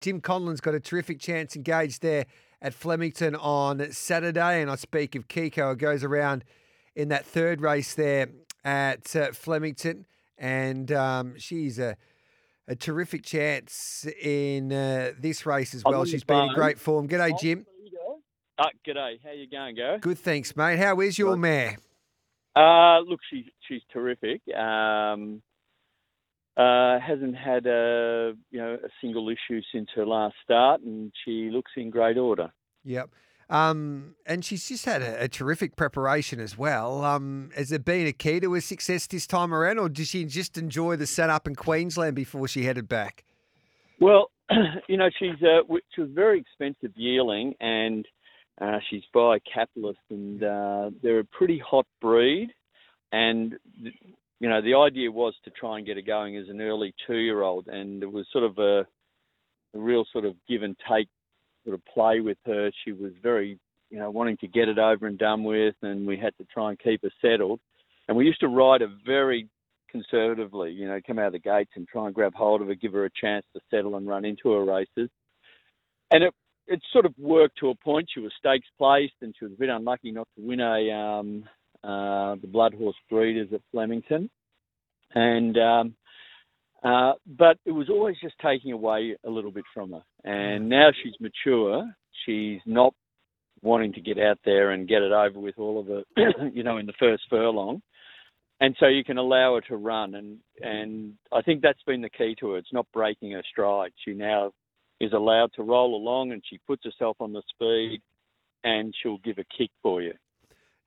Jim Conlon's got a terrific chance engaged there at Flemington on Saturday. And I speak of Kiko, it goes around in that third race there at uh, Flemington. And um, she's a, a terrific chance in uh, this race as well. She's been in great form. G'day, Jim. Uh, g'day. How you going, Go? Good, thanks, mate. How is your Good. mare? Uh, look, she's she's terrific. Um, uh, hasn't had a you know a single issue since her last start, and she looks in great order. Yep. Um, and she's just had a, a terrific preparation as well. Um, has it been a key to her success this time around, or did she just enjoy the setup in Queensland before she headed back? Well, you know she's uh, she was very expensive yearling, and uh, she's by Capitalist, and uh, they're a pretty hot breed, and you know the idea was to try and get her going as an early two-year-old, and it was sort of a, a real sort of give and take sort of play with her. She was very, you know, wanting to get it over and done with, and we had to try and keep her settled. And we used to ride her very conservatively, you know, come out of the gates and try and grab hold of her, give her a chance to settle and run into her races. And it it sort of worked to a point. She was stakes placed, and she was a bit unlucky not to win a um, uh, the Blood Horse Breeders at Flemington. And um, uh, but it was always just taking away a little bit from her. And now she's mature. She's not wanting to get out there and get it over with all of it, you know, in the first furlong. And so you can allow her to run, and and I think that's been the key to her. It's not breaking her stride. She now is allowed to roll along, and she puts herself on the speed, and she'll give a kick for you.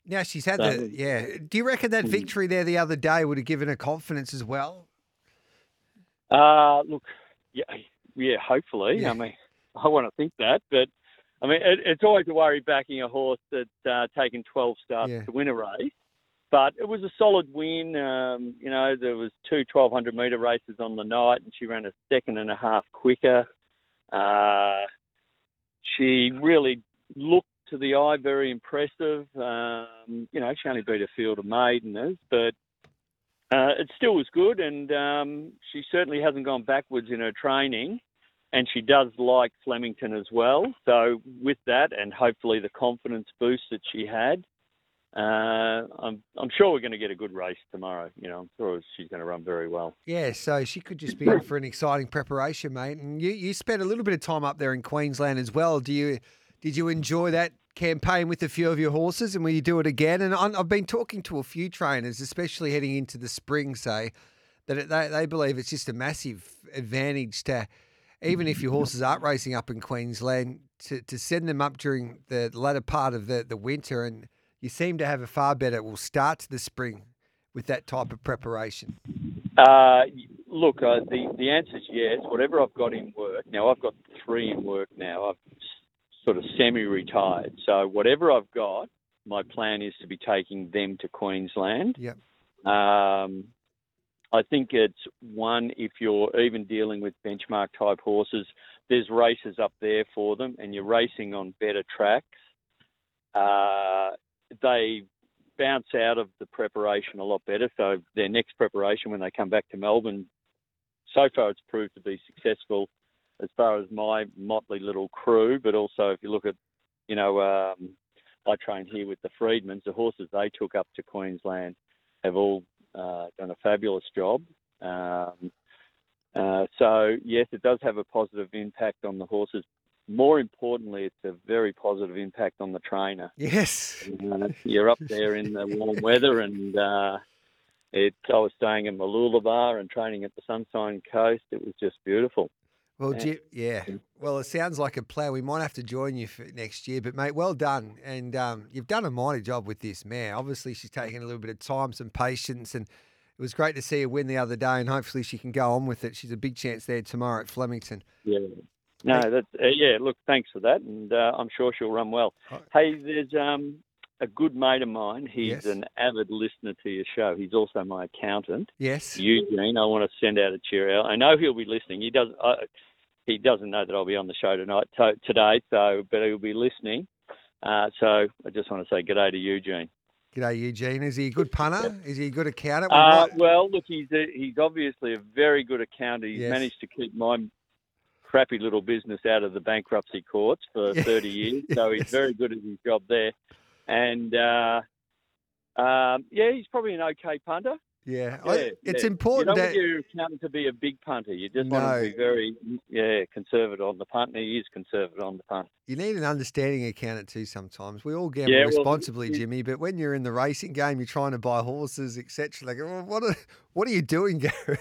Now she's had So- the yeah. Do you reckon that Mm. victory there the other day would have given her confidence as well? Uh, look, yeah, yeah. Hopefully, Yeah. I mean, I want to think that, but I mean, it, it's always a worry backing a horse that's uh, taken 12 starts Yeah. to win a race. But it was a solid win. Um, you know, there was two 1200 metre races on the night, and she ran a second and a half quicker. Uh, she really looked to the eye very impressive. Um, you know, she only beat a field of maideners, but uh, it still was good, and um, she certainly hasn't gone backwards in her training. And she does like Flemington as well. So with that, and hopefully the confidence boost that she had, uh, I'm I'm sure we're going to get a good race tomorrow. You know, I'm sure she's going to run very well. Yeah, so she could just be in for an exciting preparation, mate. And you, you spent a little bit of time up there in Queensland as well. Do you did you enjoy that campaign with a few of your horses, and will you do it again? And I've been talking to a few trainers, especially heading into the spring, say that they they believe it's just a massive advantage to. Even if your horses aren't racing up in Queensland, to, to send them up during the latter part of the, the winter, and you seem to have a far better will start to the spring with that type of preparation. Uh, look, uh, the the answer is yes. Whatever I've got in work now, I've got three in work now. I've sort of semi-retired, so whatever I've got, my plan is to be taking them to Queensland. Yep. Um, I think it's one if you're even dealing with benchmark type horses. There's races up there for them, and you're racing on better tracks. Uh, they bounce out of the preparation a lot better. So their next preparation when they come back to Melbourne, so far it's proved to be successful as far as my motley little crew. But also if you look at, you know, um, I trained here with the Freedmans. The horses they took up to Queensland have all uh, done a fabulous job. Um, uh, so yes, it does have a positive impact on the horses. More importantly, it's a very positive impact on the trainer. Yes. Uh, you're up there in the warm weather, and uh, it. I was staying in Mooloolaba and training at the Sunshine Coast. It was just beautiful. Well. Jim, yeah. Well, it sounds like a plan. We might have to join you for next year, but mate, well done, and um, you've done a mighty job with this mare. Obviously, she's taken a little bit of time, some patience, and it was great to see her win the other day. And hopefully, she can go on with it. She's a big chance there tomorrow at Flemington. Yeah. No, that's uh, yeah. Look, thanks for that, and uh, I'm sure she'll run well. Oh. Hey, there's um, a good mate of mine. He's Yes. an avid listener to your show. He's also my accountant, Yes. Eugene. I want to send out a cheer out. I know he'll be listening. He does. Uh, he doesn't know that I'll be on the show tonight, to, today. So, but he'll be listening. Uh, so, I just want to say good day to Eugene. Good day, Eugene. Is he a good punter? Is he a good accountant? We Uh, might- well, look, he's a, he's obviously a very good accountant. He's Yes. managed to keep my crappy little business out of the bankruptcy courts for 30 years, so he's Yes. very good at his job there. And uh, um, yeah, he's probably an okay punter. Yeah, Yeah, I- it's yeah. important You that want your accountant to be a big punter. You just want No. to be very, yeah, conservative on the punt. He is conservative on the punt. you need an understanding accountant too. Sometimes we all gamble Yeah, responsibly, you- Jimmy. But when you're in the racing game, you're trying to buy horses, etc. Like, well, what are what are you doing, Gary?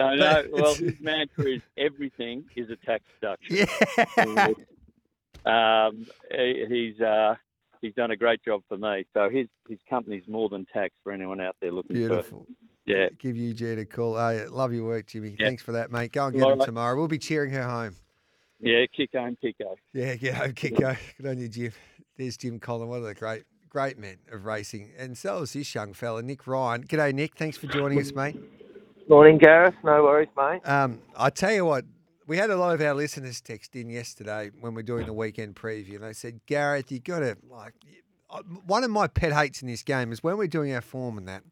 I know. Well, it's- his mantra is everything is a tax deduction. yeah, um, he- he's uh, he's done a great job for me. So his his company's more than tax for anyone out there looking beautiful. for. Yeah, Give Eugene a call. Hey, love your work, Jimmy. Yeah. Thanks for that, mate. Go and get All him right. tomorrow. We'll be cheering her home. yeah, kick on, kick on. Yeah, get home, kick go. Good on you, Jim. There's Jim Conlon, one of the great, great men of racing. And so is this young fella, Nick Ryan. G'day, Nick. Thanks for joining us, mate. Morning, Gareth. No worries, mate. Um, I tell you what, we had a lot of our listeners text in yesterday when we're doing the weekend preview, and they said, Gareth, you got to like. uh, One of my pet hates in this game is when we're doing our form and that,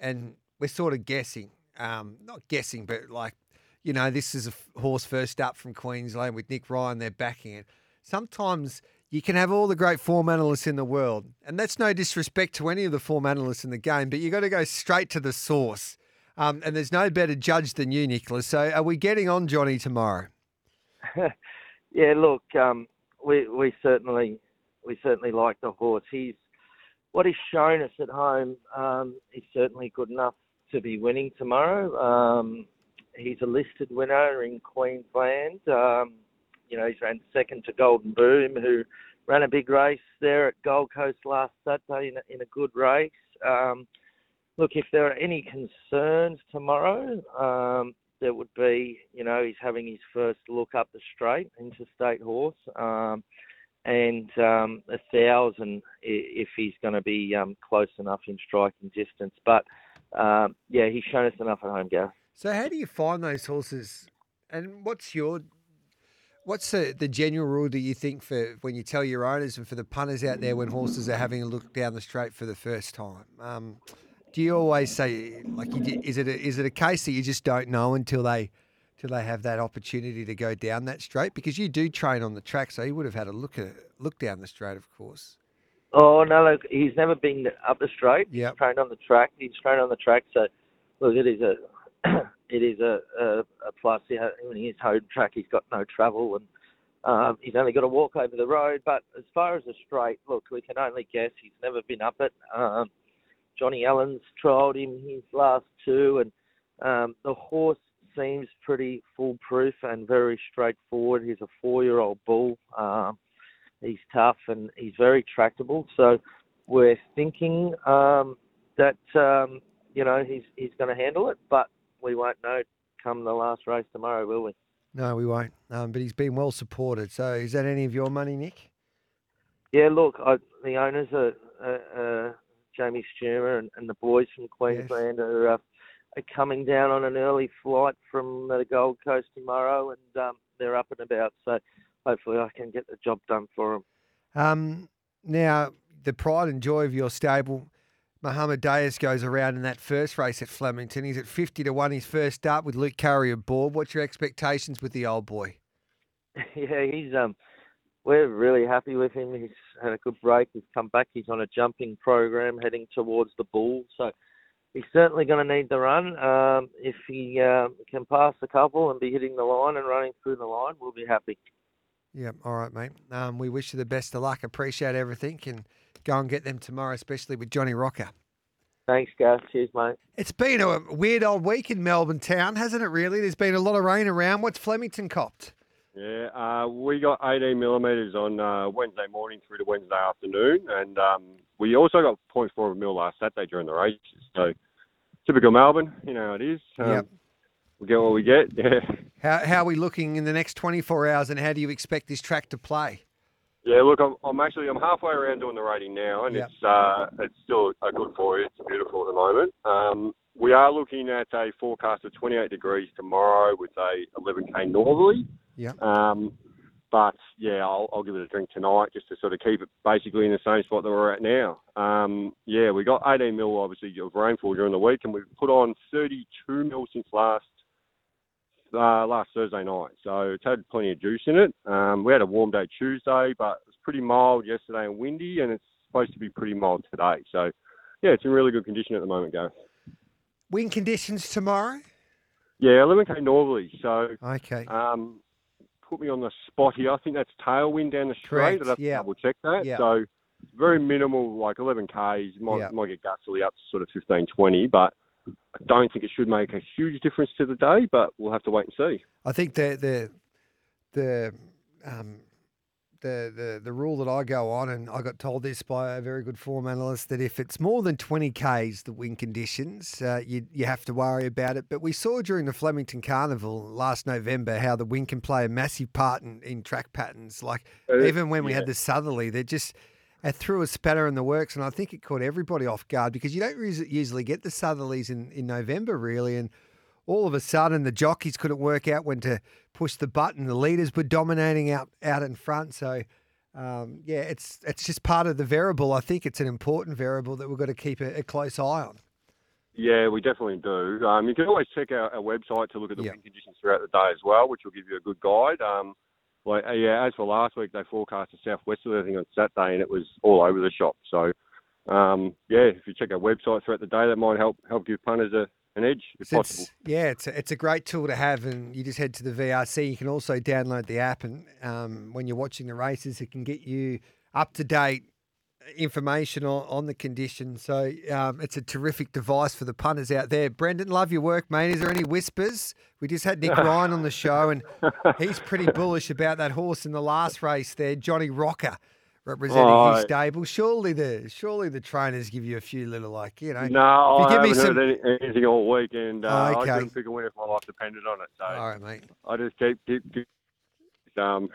and we're sort of guessing, um, not guessing, but like, you know, this is a horse first up from Queensland with Nick Ryan, they're backing it. Sometimes you can have all the great form analysts in the world, and that's no disrespect to any of the form analysts in the game, but you got to go straight to the source. Um, and there's no better judge than you, Nicholas. So are we getting on Johnny tomorrow? yeah, look, um, we we certainly we certainly like the horse. He's what he's shown us at home. Um, he's certainly good enough to be winning tomorrow. Um, he's a listed winner in Queensland. Um, you know, he's ran second to Golden Boom, who ran a big race there at Gold Coast last Saturday in a, in a good race. Um, look, if there are any concerns tomorrow, um, there would be, you know, he's having his first look up the straight into State Horse, um, and um, a thousand if he's going to be um, close enough in striking distance. But um, yeah, he's shown us enough at home, Gareth. So how do you find those horses? And what's your what's the, the general rule do you think for when you tell your owners and for the punters out there when horses are having a look down the straight for the first time? Um, do you always say like you, is it a, is it a case that you just don't know until they till they have that opportunity to go down that straight? Because you do train on the track, so you would have had a look at look down the straight, of course. Oh no, look, he's never been up the straight. Yep. He's trained on the track. He's trained on the track. So, look, it is a it is a, a, a plus. Yeah, in his home track, he's got no travel and um, he's only got to walk over the road. But as far as a straight, look, we can only guess. He's never been up it. Um, Johnny Allen's trialled him his last two, and um, the horse seems pretty foolproof and very straightforward. He's a four-year-old bull. Um, he's tough and he's very tractable. So we're thinking um, that um, you know he's he's going to handle it, but we won't know come the last race tomorrow, will we? No, we won't. Um, but he's been well supported. So is that any of your money, Nick? Yeah, look, I, the owners are uh, uh, Jamie Stumer and, and the boys from Queensland are, uh, are coming down on an early flight from the Gold Coast tomorrow, and um, they're up and about. So hopefully, I can get the job done for them. Um, now, the pride and joy of your stable, Muhammad Diaz goes around in that first race at Flemington. He's at 50 to 1 his first start with Luke Currie aboard. What's your expectations with the old boy? Yeah, he's um, we're really happy with him. He's had a good break. He's come back. He's on a jumping program heading towards the bull. So he's certainly going to need the run. Um, if he um, can pass a couple and be hitting the line and running through the line, we'll be happy. Yeah, all right, mate. Um, we wish you the best of luck. Appreciate everything and go and get them tomorrow, especially with Johnny Rocker. Thanks, guys. Cheers, mate. It's been a weird old week in Melbourne town, hasn't it, really? There's been a lot of rain around. What's Flemington copped? Yeah, uh, we got 18 millimetres on uh, Wednesday morning through to Wednesday afternoon, and um, we also got 0.4 of a mil last Saturday during the races. So typical Melbourne, you know how it is. Um, Yep. We get what we get. Yeah, How, how are we looking in the next 24 hours and how do you expect this track to play? yeah. Look, I'm, I'm actually I'm halfway around doing the rating now, and Yep. it's uh, it's still a good you. It's beautiful at the moment. Um, we are looking at a forecast of 28 degrees tomorrow with a 11k northerly. Yep. Um, but yeah, I'll, I'll give it a drink tonight just to sort of keep it basically in the same spot that we're at now. Um, yeah, we got 18 mil obviously of rainfall during the week, and we've put on 32 mil since last uh, last Thursday night, so it's had plenty of juice in it. Um, we had a warm day Tuesday, but it was pretty mild yesterday and windy, and it's supposed to be pretty mild today. So, yeah, it's in really good condition at the moment, Gareth. Wind conditions tomorrow? Yeah, 11k northerly. So, Okay. um, put me on the spot here. I think that's tailwind down the straight. Correct, I'd have to double check that. Yeah. So, very minimal, like 11k's. Might Yeah. might get gustily up to sort of 15, 20, but I don't think it should make a huge difference to the day. But we'll have to wait and see. I think the the the um, the the the rule that I go on, and I got told this by a very good form analyst that if it's more than twenty k's, the wind conditions, uh, you you have to worry about it. But we saw during the Flemington Carnival last November how the wind can play a massive part in, in track patterns. Like Uh, even when we had the southerly, they just. It threw a spanner in the works, and I think it caught everybody off guard because you don't usually get the southerlies in, in November, really. And all of a sudden the jockeys couldn't work out when to push the button. The leaders were dominating out out in front. So um, yeah, it's it's just part of the variable. I think it's an important variable that we've got to keep a, a close eye on. Yeah, we definitely do. Um, you can always check our, our website to look at the Yeah. wind conditions throughout the day as well, which will give you a good guide. Um, like uh, yeah, as for last week, they forecast a southwesterly I think on Saturday, and it was all over the shop. So um, yeah, if you check our website throughout the day, that might help help give punters a, an edge if So possible. it's, yeah, it's a, it's a great tool to have, and you just head to the VRC. You can also download the app, and um, when you're watching the races, it can get you up to date information on, on the conditions. So um, it's a terrific device for the punters out there. Brendan, love your work, mate. Is there any whispers? We just had Nick Ryan on the show, and he's pretty bullish about that horse in the last race there, Johnny Rocker. Representing Oh, his stable, surely the surely the trainers give you a few little like you know. No, you I give me haven't some- heard any, anything all week, and uh, Oh, okay. I couldn't pick a winner if my life depended on it. So All right, mate. I just keep keep. keep um,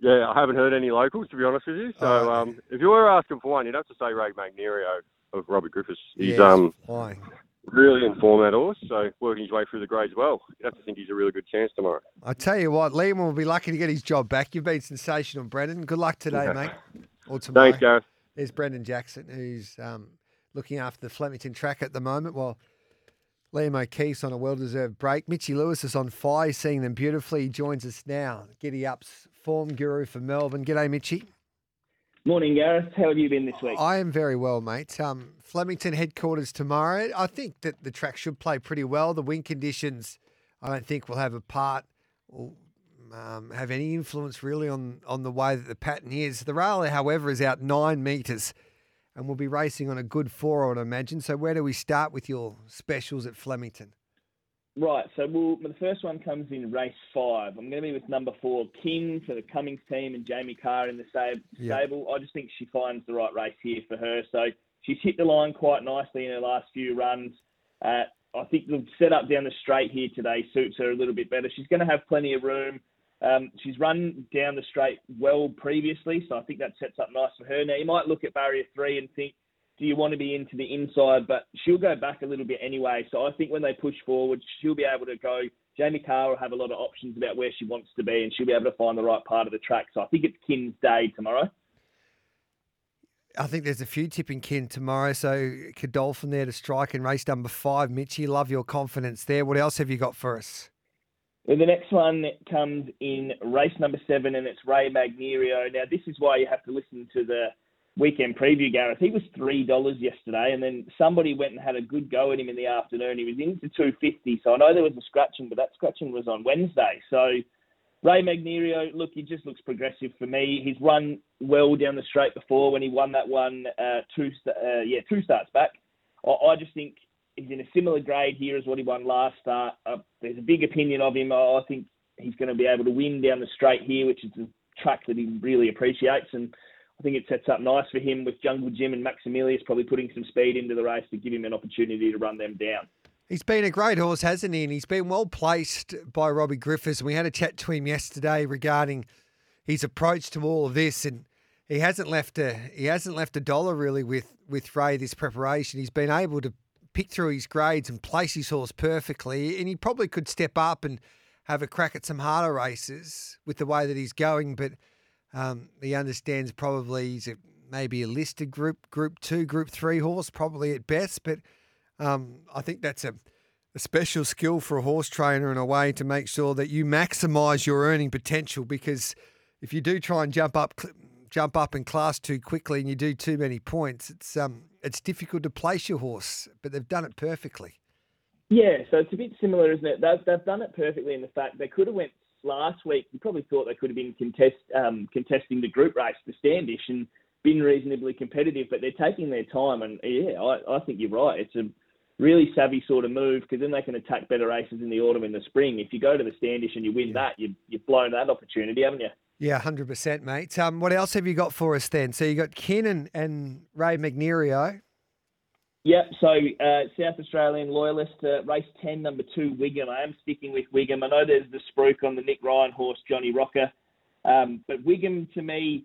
yeah, I haven't heard any locals to be honest with you. So okay. um, if you were asking for one, you'd have to say Ray Magnerio of Robbie Griffiths. He's Yes, um flying. Really in form that horse, so working his way through the grades well. You'd have to think he's a really good chance tomorrow. I tell you what, Liam will be lucky to get his job back. You've been sensational, Brendan. Good luck today, mate. Or tomorrow. Thanks, Gareth. There's Brendan Jackson, who's um, looking after the Flemington track at the moment, while Liam O'Keefe's on a well-deserved break. Mitchy Lewis is on fire, seeing them beautifully. He joins us now. Giddy Up's form guru for Melbourne. G'day, Mitchy. Morning, Gareth. How have you been this week? I am very well, mate. Um, Flemington headquarters tomorrow. I think that the track should play pretty well. The wind conditions, I don't think will have a part or um, have any influence really on on the way that the pattern is. The rail, however, is out nine metres, and we'll be racing on a good four, I would imagine. So where do we start with your specials at Flemington? Right, so we'll, the first one comes in race five. I'm going to be with number four, Kin for the Cummings team and Jamie Kah in the stable. I just think she finds the right race here for her. So she's hit the line quite nicely in her last few runs. Uh, I think the setup down the straight here today suits her a little bit better. She's going to have plenty of room. Um, she's run down the straight well previously, so I think that sets up nice for her. Now, you might look at barrier three and think, do you want to be into the inside? But she'll go back a little bit anyway. So I think when they push forward, she'll be able to go. Jamie Kah will have a lot of options about where she wants to be, and she'll be able to find the right part of the track. So I think it's Kin's day tomorrow. I think there's a few tipping kin tomorrow. So Godolphin there to strike in race number five. Mitchy, love your confidence there. What else have you got for us? The next one comes in race number seven, and it's Ray Magnerio. Now, this is why you have to listen to the weekend preview, Gareth. He was three dollars yesterday, and then somebody went and had a good go at him in the afternoon. He was into two fifty, so I know there was a scratching, but that scratching was on Wednesday. So Ray Magnerio, look, he just looks progressive for me. He's run well down the straight before when he won that one uh, two, uh, yeah, two starts back. I, I just think he's in a similar grade here as what he won last start. Uh, there's a big opinion of him. I think he's going to be able to win down the straight here, which is a track that he really appreciates. And I think it sets up nice for him with Jungle Jim and Maximilius probably putting some speed into the race to give him an opportunity to run them down. He's been a great horse, hasn't he? And he's been well placed by Robbie Griffiths. We had a chat to him yesterday regarding his approach to all of this, and he hasn't left a he hasn't left a dollar really with with Ray this preparation. He's been able to pick through his grades and place his horse perfectly, and he probably could step up and have a crack at some harder races with the way that he's going. But um, he understands probably he's a, maybe a listed group, group two, group three horse, probably at best, but. Um, I think that's a a special skill for a horse trainer in a way to make sure that you maximise your earning potential because if you do try and jump up jump up in class too quickly and you do too many points, it's um it's difficult to place your horse, but they've done it perfectly. Yeah, so it's a bit similar, isn't it? They've, they've done it perfectly in the fact they could have went last week. You probably thought they could have been contest, um, contesting the group race, the Standish, and been reasonably competitive, but they're taking their time. And yeah, I, I think you're right. It's a really savvy sort of move because then they can attack better races in the autumn and the spring. If you go to the Standish and you win that, you, you've blown that opportunity, haven't you? Yeah, hundred percent, mate. Um, what else have you got for us then? So you got Ken and, and Ray Magnerio. Yep. So uh, South Australian loyalist, uh, race ten, number two, Wiggum. I am sticking with Wiggum. I know there's the spruik on the Nick Ryan horse, Johnny Rocker, um, but Wiggum to me,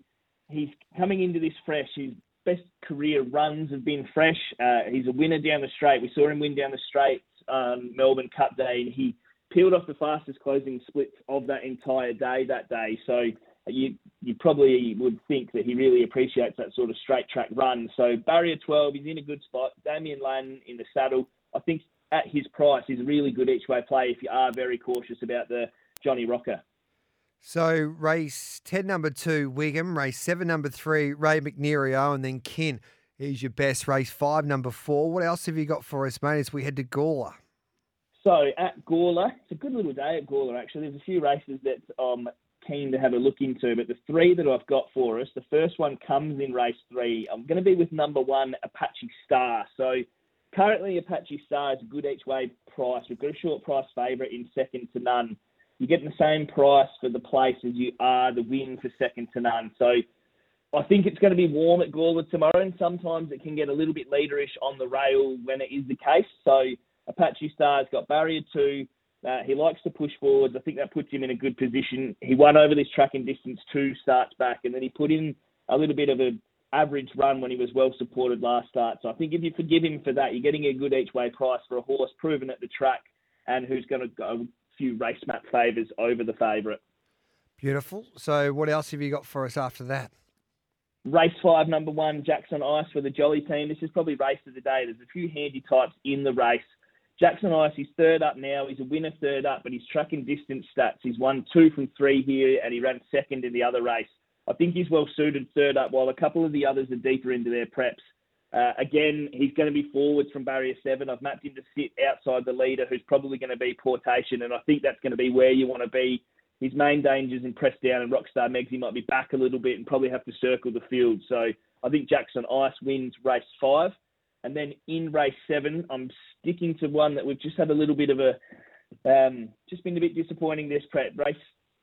he's coming into this fresh. His best career runs have been fresh. Uh, he's a winner down the straight. We saw him win down the straight on Melbourne Cup Day, and he peeled off the fastest closing splits of that entire day that day. So you you probably would think that he really appreciates that sort of straight track run. So barrier 12, he's in a good spot. Damian Lane in the saddle. I think at his price he's a really good each way play if you are very cautious about the Johnny Rocker. So race 10, number two, Wiggum. Race seven, number three, Ray McNerio. And then Ken, he's your best. Race five, number four. What else have you got for us, mate, as we head to Gawler? So at Gawler, it's a good little day at Gawler, actually. There's a few races that I'm to have a look into, but the three that I've got for us, the first one comes in race three. I'm going to be with number one, Apache Star. So currently, Apache Star is a good each way price. We've got a short price favourite in second to none you're getting the same price for the place as you are the win for second to none. So I think it's going to be warm at Gawler tomorrow, and sometimes it can get a little bit leaderish on the rail when it is the case. So Apache Star's got barrier two. Uh, he likes to push forwards. I think that puts him in a good position. He won over this track in distance two starts back, and then he put in a little bit of an average run when he was well supported last start. So I think if you forgive him for that, you're getting a good each way price for a horse proven at the track and who's going to go a few race map favours over the favourite. Beautiful. So, what else have you got for us after that? Race five, number one, Jackson Ice for the Jolly team. This is probably race of the day. There's a few handy types in the race. Jackson Ice, he's third up now. He's a winner third up, but he's tracking distance stats. He's won two from three here, and he ran second in the other race. I think he's well suited third up, while a couple of the others are deeper into their preps. Uh, again, he's going to be forwards from barrier seven. I've mapped him to sit outside the leader, who's probably going to be Portation, and I think that's going to be where you want to be. His main dangers in press down and Rockstar Megs, he might be back a little bit and probably have to circle the field. So I think Jackson Ice wins race five. And then in race seven, I'm sticking to one that we've just had a little bit of a, um, just been a bit disappointing this prep. Race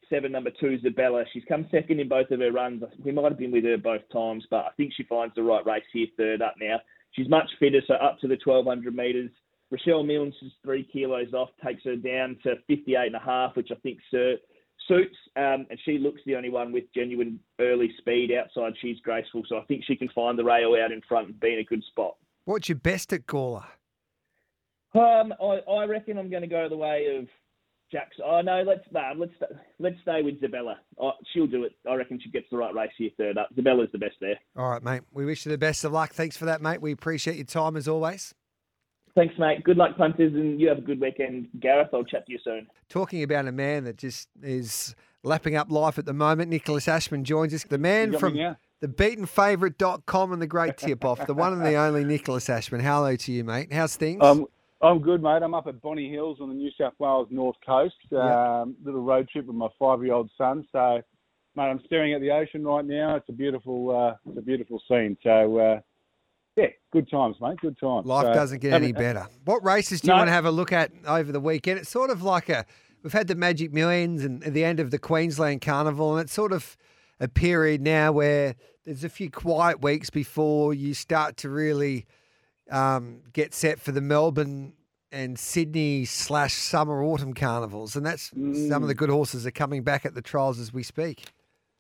seven, number two, Zabella. She's come second in both of her runs. We might have been with her both times, but I think she finds the right race here, third up now. She's much fitter, so up to the 1200 metres. Rochelle Milnes is three kilos off, takes her down to 58 and a half, which I think suits. Um, and she looks the only one with genuine early speed outside. She's graceful, so I think she can find the rail out in front and be in a good spot. What's your best at Gawler? Um, I, I reckon I'm going to go the way of Jackson. Oh no, let's nah, let's let's stay with Zabella. Oh, she'll do it. I reckon she gets the right race here third up. Zabella's the best there. All right, mate. We wish you the best of luck. Thanks for that, mate. We appreciate your time as always. Thanks, mate. Good luck, punters, and you have a good weekend, Gareth. I'll chat to you soon. Talking about a man that just is lapping up life at the moment, Nicholas Ashman joins us. The man from the beatenfavourite.com and the great tip off, the one and the only Nicholas Ashman. Hello to you, mate. How's things? Um, I'm good, mate. I'm up at Bonny Hills on the New South Wales North Coast. Um, little road trip with my five-year-old son. So, mate, I'm staring at the ocean right now. It's a beautiful, uh, it's a beautiful scene. So, uh, yeah, good times, mate. Good times. Life so, doesn't get any better. What races do you no, want to have a look at over the weekend? It's sort of like a we've had the Magic Millions and the end of the Queensland Carnival, and it's sort of a period now where there's a few quiet weeks before you start to really um, get set for the Melbourne and Sydney slash summer autumn carnivals, and that's mm. some of the mm. good horses are coming back at the trials as we speak.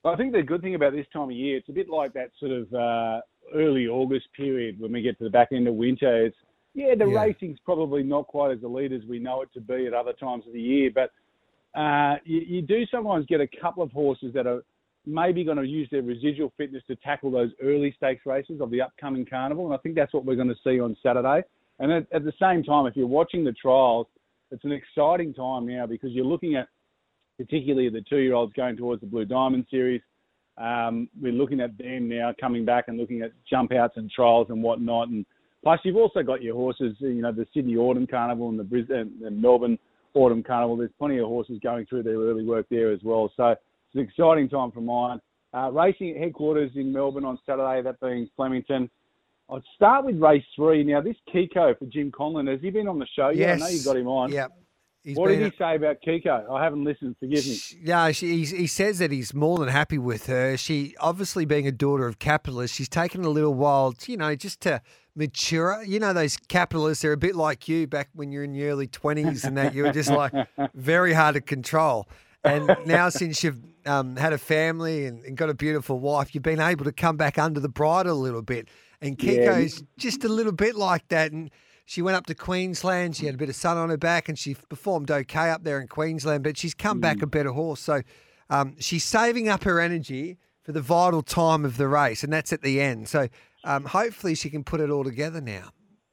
I think the good thing about this time of year, it's a bit like that sort of uh, early August period when we get to the back end of winter. It's yeah, the yeah. racing's probably not quite as elite as we know it to be at other times of the year, but uh, you, you do sometimes get a couple of horses that are maybe going to use their residual fitness to tackle those early stakes races of the upcoming carnival. And I think that's what we're going to see on Saturday. And at, at the same time, if you're watching the trials, it's an exciting time now because you're looking at particularly the two-year-olds going towards the Blue Diamond Series. Um, we're looking at them now coming back and looking at jump outs and trials and whatnot. And plus, you've also got your horses, you know, the Sydney Autumn Carnival and the Brisbane and Melbourne Autumn Carnival. There's plenty of horses going through their early work there as well. So it's an exciting time for mine. Uh, racing at headquarters in Melbourne on Saturday, that being Flemington. I'd start with race three. Now, this Kiko for Jim Conlon, has he been on the show yet? Yes. I know you got him on. Yep. He's what did he say about Kiko? I haven't listened. Forgive me. Yeah, she, he's, he says that he's more than happy with her. She, obviously being a daughter of capitalists, she's taken a little while, to, you know, just to mature. You know, those capitalists, they're a bit like you back when you're in your early 20s and that you were just like very hard to control. And now, since you've um, had a family and, and got a beautiful wife, you've been able to come back under the bridle a little bit. And Yeah. Kiko's just a little bit like that. And she went up to Queensland. She had a bit of sun on her back, and she performed okay up there in Queensland. But she's come back a better horse. So um, she's saving up her energy for the vital time of the race, and that's at the end. So um, hopefully she can put it all together now.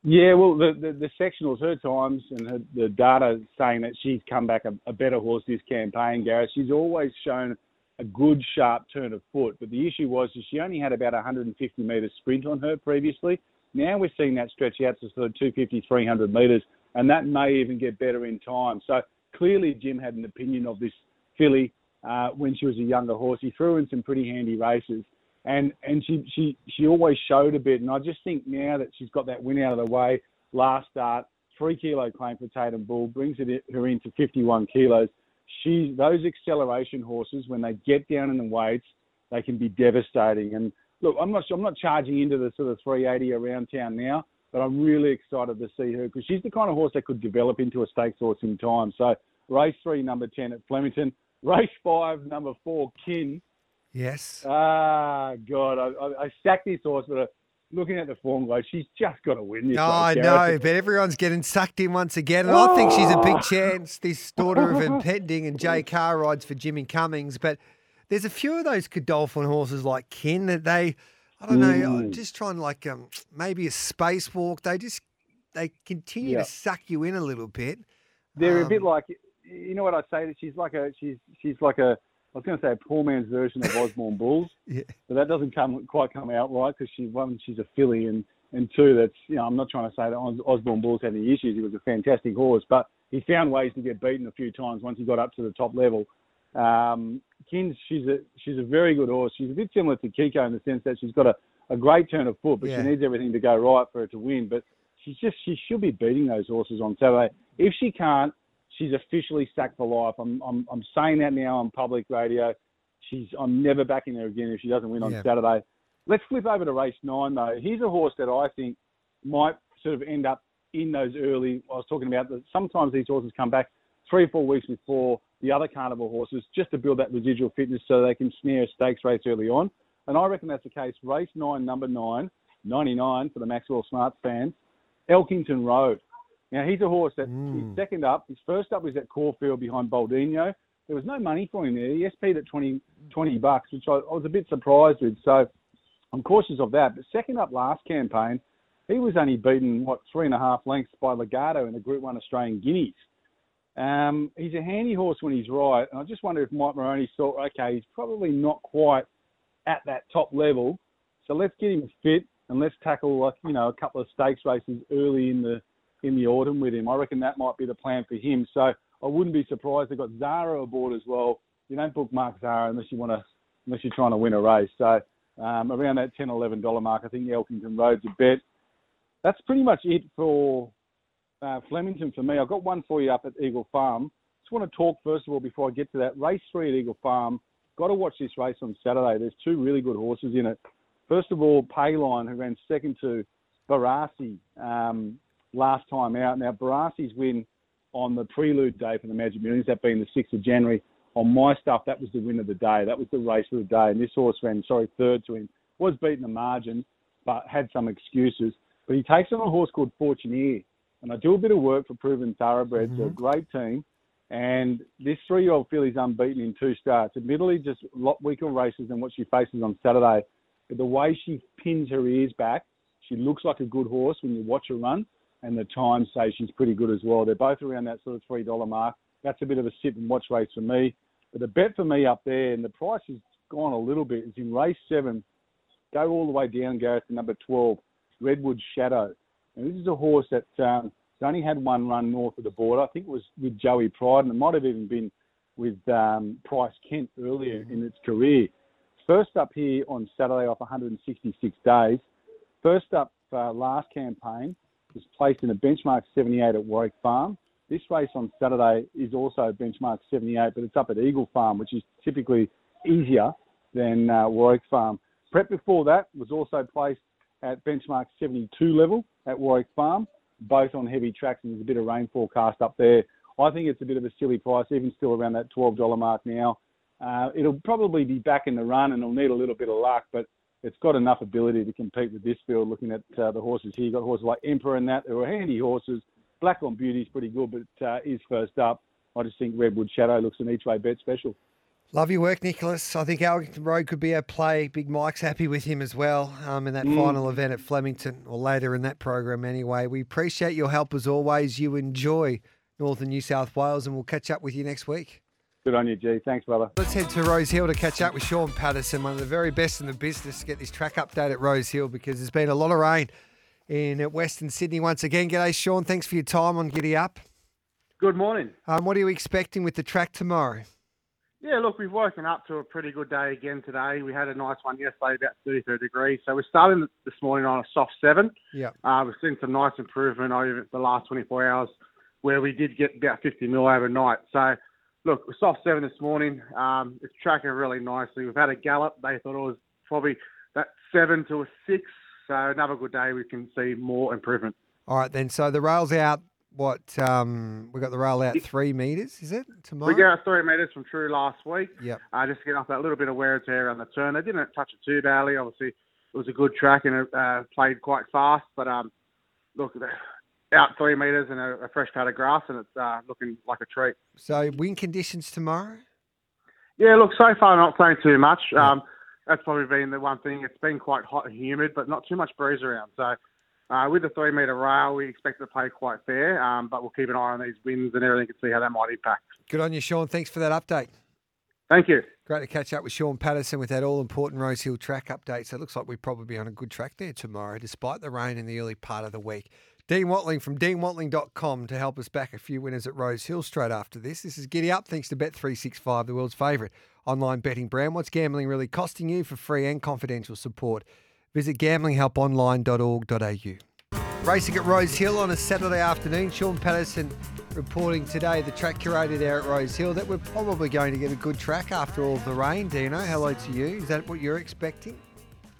Yeah, well, the, the, the sectionals, her times and her, the data saying that she's come back a, a better horse this campaign, Gareth. She's always shown a good, sharp turn of foot. But the issue was she only had about 150 metres sprint on her previously. Now we're seeing that stretch out to sort of 250, 300 metres, and that may even get better in time. So clearly, Jim had an opinion of this filly uh, when she was a younger horse. He threw in some pretty handy races and and she she she always showed a bit. And I just think now that she's got that win out of the way, last start, three kilo claim for Tatum Bull brings it her into 51 kilos. She those acceleration horses when they get down in the weights, they can be devastating. And look, I'm not I'm not charging into the sort of 380 around town now, but I'm really excited to see her because she's the kind of horse that could develop into a stakes horse in time. So race three, number 10 at Flemington. Race five, number four, Kin. Yes. Ah, God, I, I, I sacked this horse, but uh, looking at the form guide, she's just got to win this. Oh, I know, but everyone's getting sucked in once again. And I think she's a Oh. big chance, this daughter of impending, and Jay Kah rides for Jimmy Cummings. But there's a few of those Godolphin horses like Kin that they, I don't know, Mm. just trying like um, maybe a spacewalk. They just, they continue Yeah. to suck you in a little bit. They're a bit Um, like, you know what I say? That she's like a, she's she's like a, I was going to say a poor man's version of Osborne Bulls, Yeah. but that doesn't come quite come out right because she one, she's a filly, and and two, that's you know, I'm not trying to say that Os- Osborne Bulls had any issues. He was a fantastic horse, but he found ways to get beaten a few times once he got up to the top level. Um, Kins, she's a she's a very good horse. She's a bit similar to Kiko in the sense that she's got a, a great turn of foot, but Yeah. she needs everything to go right for her to win. But she's just she should be beating those horses on Saturday. If she can't, she's officially sacked for life. I'm I'm I'm saying that now on public radio. She's I'm never backing her again if she doesn't win on Yeah. Saturday. Let's flip over to race nine though. Here's a horse that I think might sort of end up in those early. I was talking about that. Sometimes these horses come back three or four weeks before the other carnival horses just to build that residual fitness so they can snare a stakes race early on. And I reckon that's the case. Race nine, number nine, 99 for the Maxwell Smart fans, Elkington Road. Now he's a horse that Mm. he's second up. His first up was at Caulfield behind Baldino. There was no money for him there. He SP'd at 20, 20 bucks, which I, I was a bit surprised with. So I'm cautious of that. But second up last campaign, he was only beaten, what, three and a half lengths by Legato in the Group 1 Australian Guineas. Um, he's a handy horse when he's right. And I just wonder if Mike Moroney thought, okay, he's probably not quite at that top level. So let's get him fit and let's tackle, like, you know, a couple of stakes races early in the in the autumn with him. I reckon that might be the plan for him. So I wouldn't be surprised. They've got Zahra aboard as well. You don't book Mark Zahra unless you want to, unless you're trying to win a race. So um, around that 10 11 dollar mark, I think the Elkington Road's a bet. That's pretty much it for uh, Flemington for me. I've got one for you up at Eagle Farm. Just want to talk first of all before I get to that. Race three at Eagle Farm. Got to watch this race on Saturday. There's two really good horses in it. First of all, Payline, who ran second to Barassi um, last time out. Now, Barassi's win on the prelude day for the Magic Millions, that being the 6th of January, on my stuff, that was the win of the day. That was the race of the day. And this horse ran, sorry, third to him. Was beaten the margin, but had some excuses. But he takes on a horse called Fortuneer. And I do a bit of work for Proven Thoroughbreds. They're a mm-hmm. great team. And this three-year-old filly's unbeaten in two starts. Admittedly, just a lot weaker races than what she faces on Saturday. But the way she pins her ears back, she looks like a good horse when you watch her run. And the time station's pretty good as well. They're both around that sort of three dollar mark. That's a bit of a sit and watch race for me. But the bet for me up there, and the price has gone a little bit, is in race seven. Go all the way down, Gareth, to number twelve, Redwood Shadow. And this is a horse that um, only had one run north of the border. I think it was with Joey Pride, and it might have even been with um, Price Kent earlier in its career. First up here on Saturday off 166 days. First up uh, last campaign was placed in a benchmark 78 at Warwick Farm. This race on Saturday is also benchmark 78, but it's up at Eagle Farm, which is typically easier than uh, Warwick Farm. Prep before that was also placed at benchmark 72 level at Warwick Farm, both on heavy tracks, and there's a bit of rain forecast up there. I think it's a bit of a silly price, even still around that $12 mark now. Uh, it'll probably be back in the run and it'll need a little bit of luck, but it's got enough ability to compete with this field. Looking at uh, the horses here, you've got horses like Emperor and that, who are handy horses. Black on Beauty is pretty good, but uh, is first up. I just think Redwood Shadow looks an each way bet special. Love your work, Nicholas. I think Elkington Road could be a play. Big Mike's happy with him as well um, in that mm. final event at Flemington, or later in that program anyway. We appreciate your help as always. You enjoy Northern New South Wales, and we'll catch up with you next week. Good on you, G. Thanks, brother. Let's head to Rose Hill to catch up with Sean Patterson, one of the very best in the business, to get this track update at Rose Hill because there's been a lot of rain in Western Sydney once again. G'day, Sean. Thanks for your time on Giddy Up. Good morning. Um, what are you expecting with the track tomorrow? Yeah, look, we've woken up to a pretty good day again today. We had a nice one yesterday, about 33 degrees. So we're starting this morning on a soft seven. Yeah. Uh, we've seen some nice improvement over the last 24 hours, where we did get about 50 mil overnight. So look, soft seven this morning. Um, it's tracking really nicely. We've had a gallop. They thought it was probably that seven to a six. So another good day. We can see more improvement. All right, then. So the rail's out. What um, we got the rail out three meters, is it tomorrow? We got three meters from True last week. Yep. Uh, just to get off that little bit of wear and tear on the turn. They didn't touch it too badly. Obviously, it was a good track and it uh, played quite fast. But um, look, out three metres and a, a, fresh pad of grass, and it's uh, looking like a treat. So, wind conditions tomorrow? Yeah, look, so far not playing too much. Yeah. Um, that's probably been the one thing. It's been quite hot and humid, but not too much breeze around. So, uh, with the three metre rail, we expect to play quite fair, um, but we'll keep an eye on these winds and everything and see how that might impact. Good on you, Sean. Thanks for that update. Thank you. Great to catch up with Sean Patterson with that all important Rose Hill track update. So it looks like we're probably be on a good track there tomorrow, despite the rain in the early part of the week. Dean Watling from deanwatling.com to help us back a few winners at Rose Hill straight after this. This is Giddy Up thanks to Bet365, the world's favourite online betting brand. What's gambling really costing you for free and confidential support? Visit gamblinghelponline.org.au. Racing at Rose Hill on a Saturday afternoon. Sean Patterson reporting today, the track curator there at Rose Hill, that we're probably going to get a good track after all the rain. Dino, hello to you. Is that what you're expecting?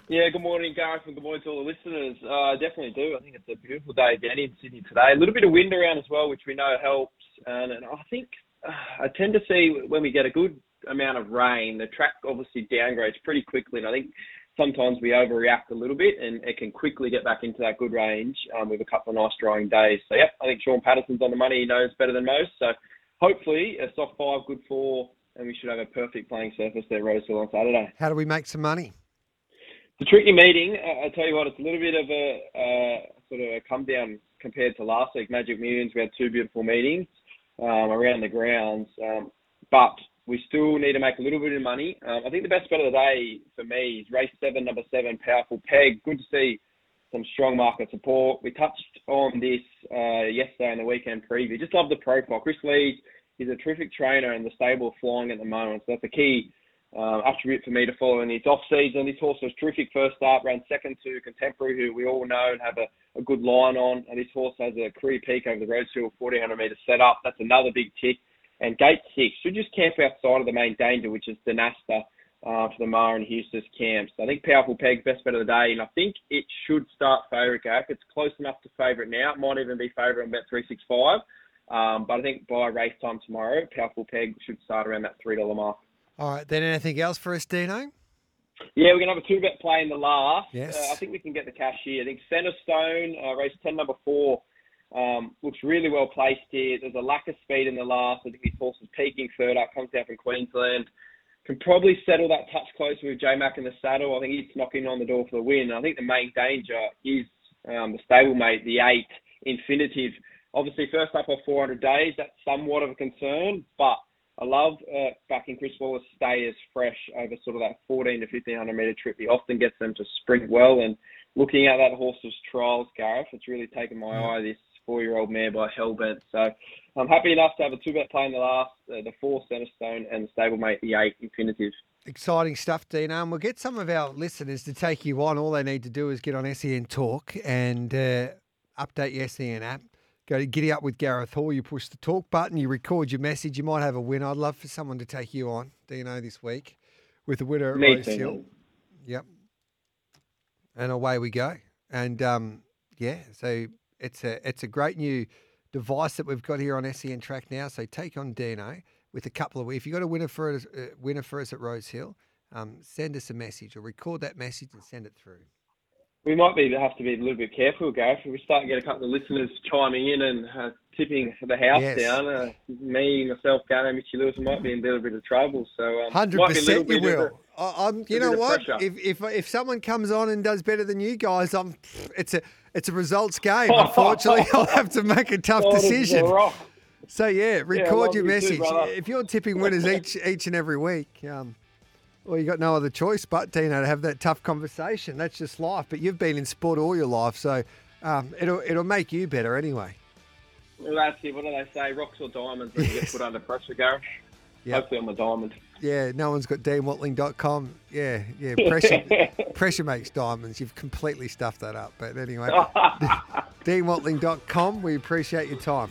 Yeah, good morning, Gareth, and good morning to all the listeners. Uh, I definitely do. I think it's a beautiful day again in Sydney today. A little bit of wind around as well, which we know helps. And, and I think uh, I tend to see when we get a good amount of rain, the track obviously downgrades pretty quickly. And I think sometimes we overreact a little bit and it can quickly get back into that good range um, with a couple of nice drying days. So, yeah, I think Sean Patterson's on the money. He knows better than most. So, hopefully, a soft five, good four, and we should have a perfect playing surface there, Rosehill, on Saturday. How do we make some money? It's a tricky meeting. I, tell you what, it's a little bit of a sort of a come down compared to last week. Magic Millions, we had two beautiful meetings um, around the grounds, um, but we still need to make a little bit of money. Um, I think the best bet of the day for me is race seven, number seven, Powerful Peg. Good to see some strong market support. We touched on this uh, yesterday in the weekend preview. Just love the profile. Chris Lee is a terrific trainer, and the stable flying at the moment. So that's a key um, attribute for me to follow in his off season. This horse was terrific first start, ran second to Contemporary, who we all know and have a, a good line on. And this horse has a career peak over the Rosehill 1400 metre setup. That's another big tick. And gate six should just camp outside of the main danger, which is Dynasta uh, for the Maher and Eustace camps. I think Powerful Peg, best bet of the day, and I think it should start favourite, Gap. It's close enough to favourite now. It might even be favourite on bet 365. Um, but I think by race time tomorrow, Powerful Peg should start around that $3 mark. All right, then anything else for us, Dino? Yeah, we're going to have a two bet play in the last. Yes. Uh, I think we can get the cash here. I think Centre Stone, uh, race 10, number four, um, looks really well placed here. There's a lack of speed in the last. I think this horse is peaking third up, comes down from Queensland. Can probably settle that touch closer with J Mac in the saddle. I think he's knocking on the door for the win. I think the main danger is um, the stablemate, the eight, Infinitive. Obviously, first up of 400 days, that's somewhat of a concern, but I love uh, backing Chris Waller's stay as fresh over sort of that 14 to 1500 metre trip. He often gets them to sprint well, and looking at that horse's trials, Gareth, it's really taken my eye. This four-year-old mare by Hellbent. So I'm happy enough to have a two-bet play in the last, uh, the four Centerstone, and the stablemate the eight Infinitive. Exciting stuff, Dino. And we'll get some of our listeners to take you on. All they need to do is get on SEN Talk and uh, update your SEN app. Go to Giddy Up with Gareth Hall. You push the talk button, you record your message. You might have a winner. I'd love for someone to take you on, Dino, this week with the winner at Me Rose too. Hill. Yep. And away we go. And um, yeah, so it's a it's a great new device that we've got here on SEN Track now. So take on Dino with a couple of. If you've got a winner for us, uh, winner for us at Rosehill, um, send us a message or record that message and send it through. We might be have to be a little bit careful, Gareth. If we start to get a couple of listeners chiming in and uh, tipping the house Yes. down, uh, me, myself, Gano, Mitchy Lewis might be in a little bit of trouble. So um, Hundred a little percent, you a- will. I, I'm, you know what? If, if if someone comes on and does better than you guys, I'm. It's a it's a results game. Unfortunately, I'll have to make a tough Oh, a decision. So yeah, record love your you too, message. brother. if you're tipping winners each each and every week, um, well, you got no other choice but Dino to have that tough conversation. That's just life. But you've been in sport all your life, so um, it'll it'll make you better anyway. Well, that's it. What do they say? Rocks or diamonds when you get put under pressure, Gareth? Yep. Hopefully I'm a diamond. Yeah, no one's got deanwatling.com. Yeah, yeah, pressure pressure makes diamonds. You've completely stuffed that up. But anyway, deanwatling.com. We appreciate your time.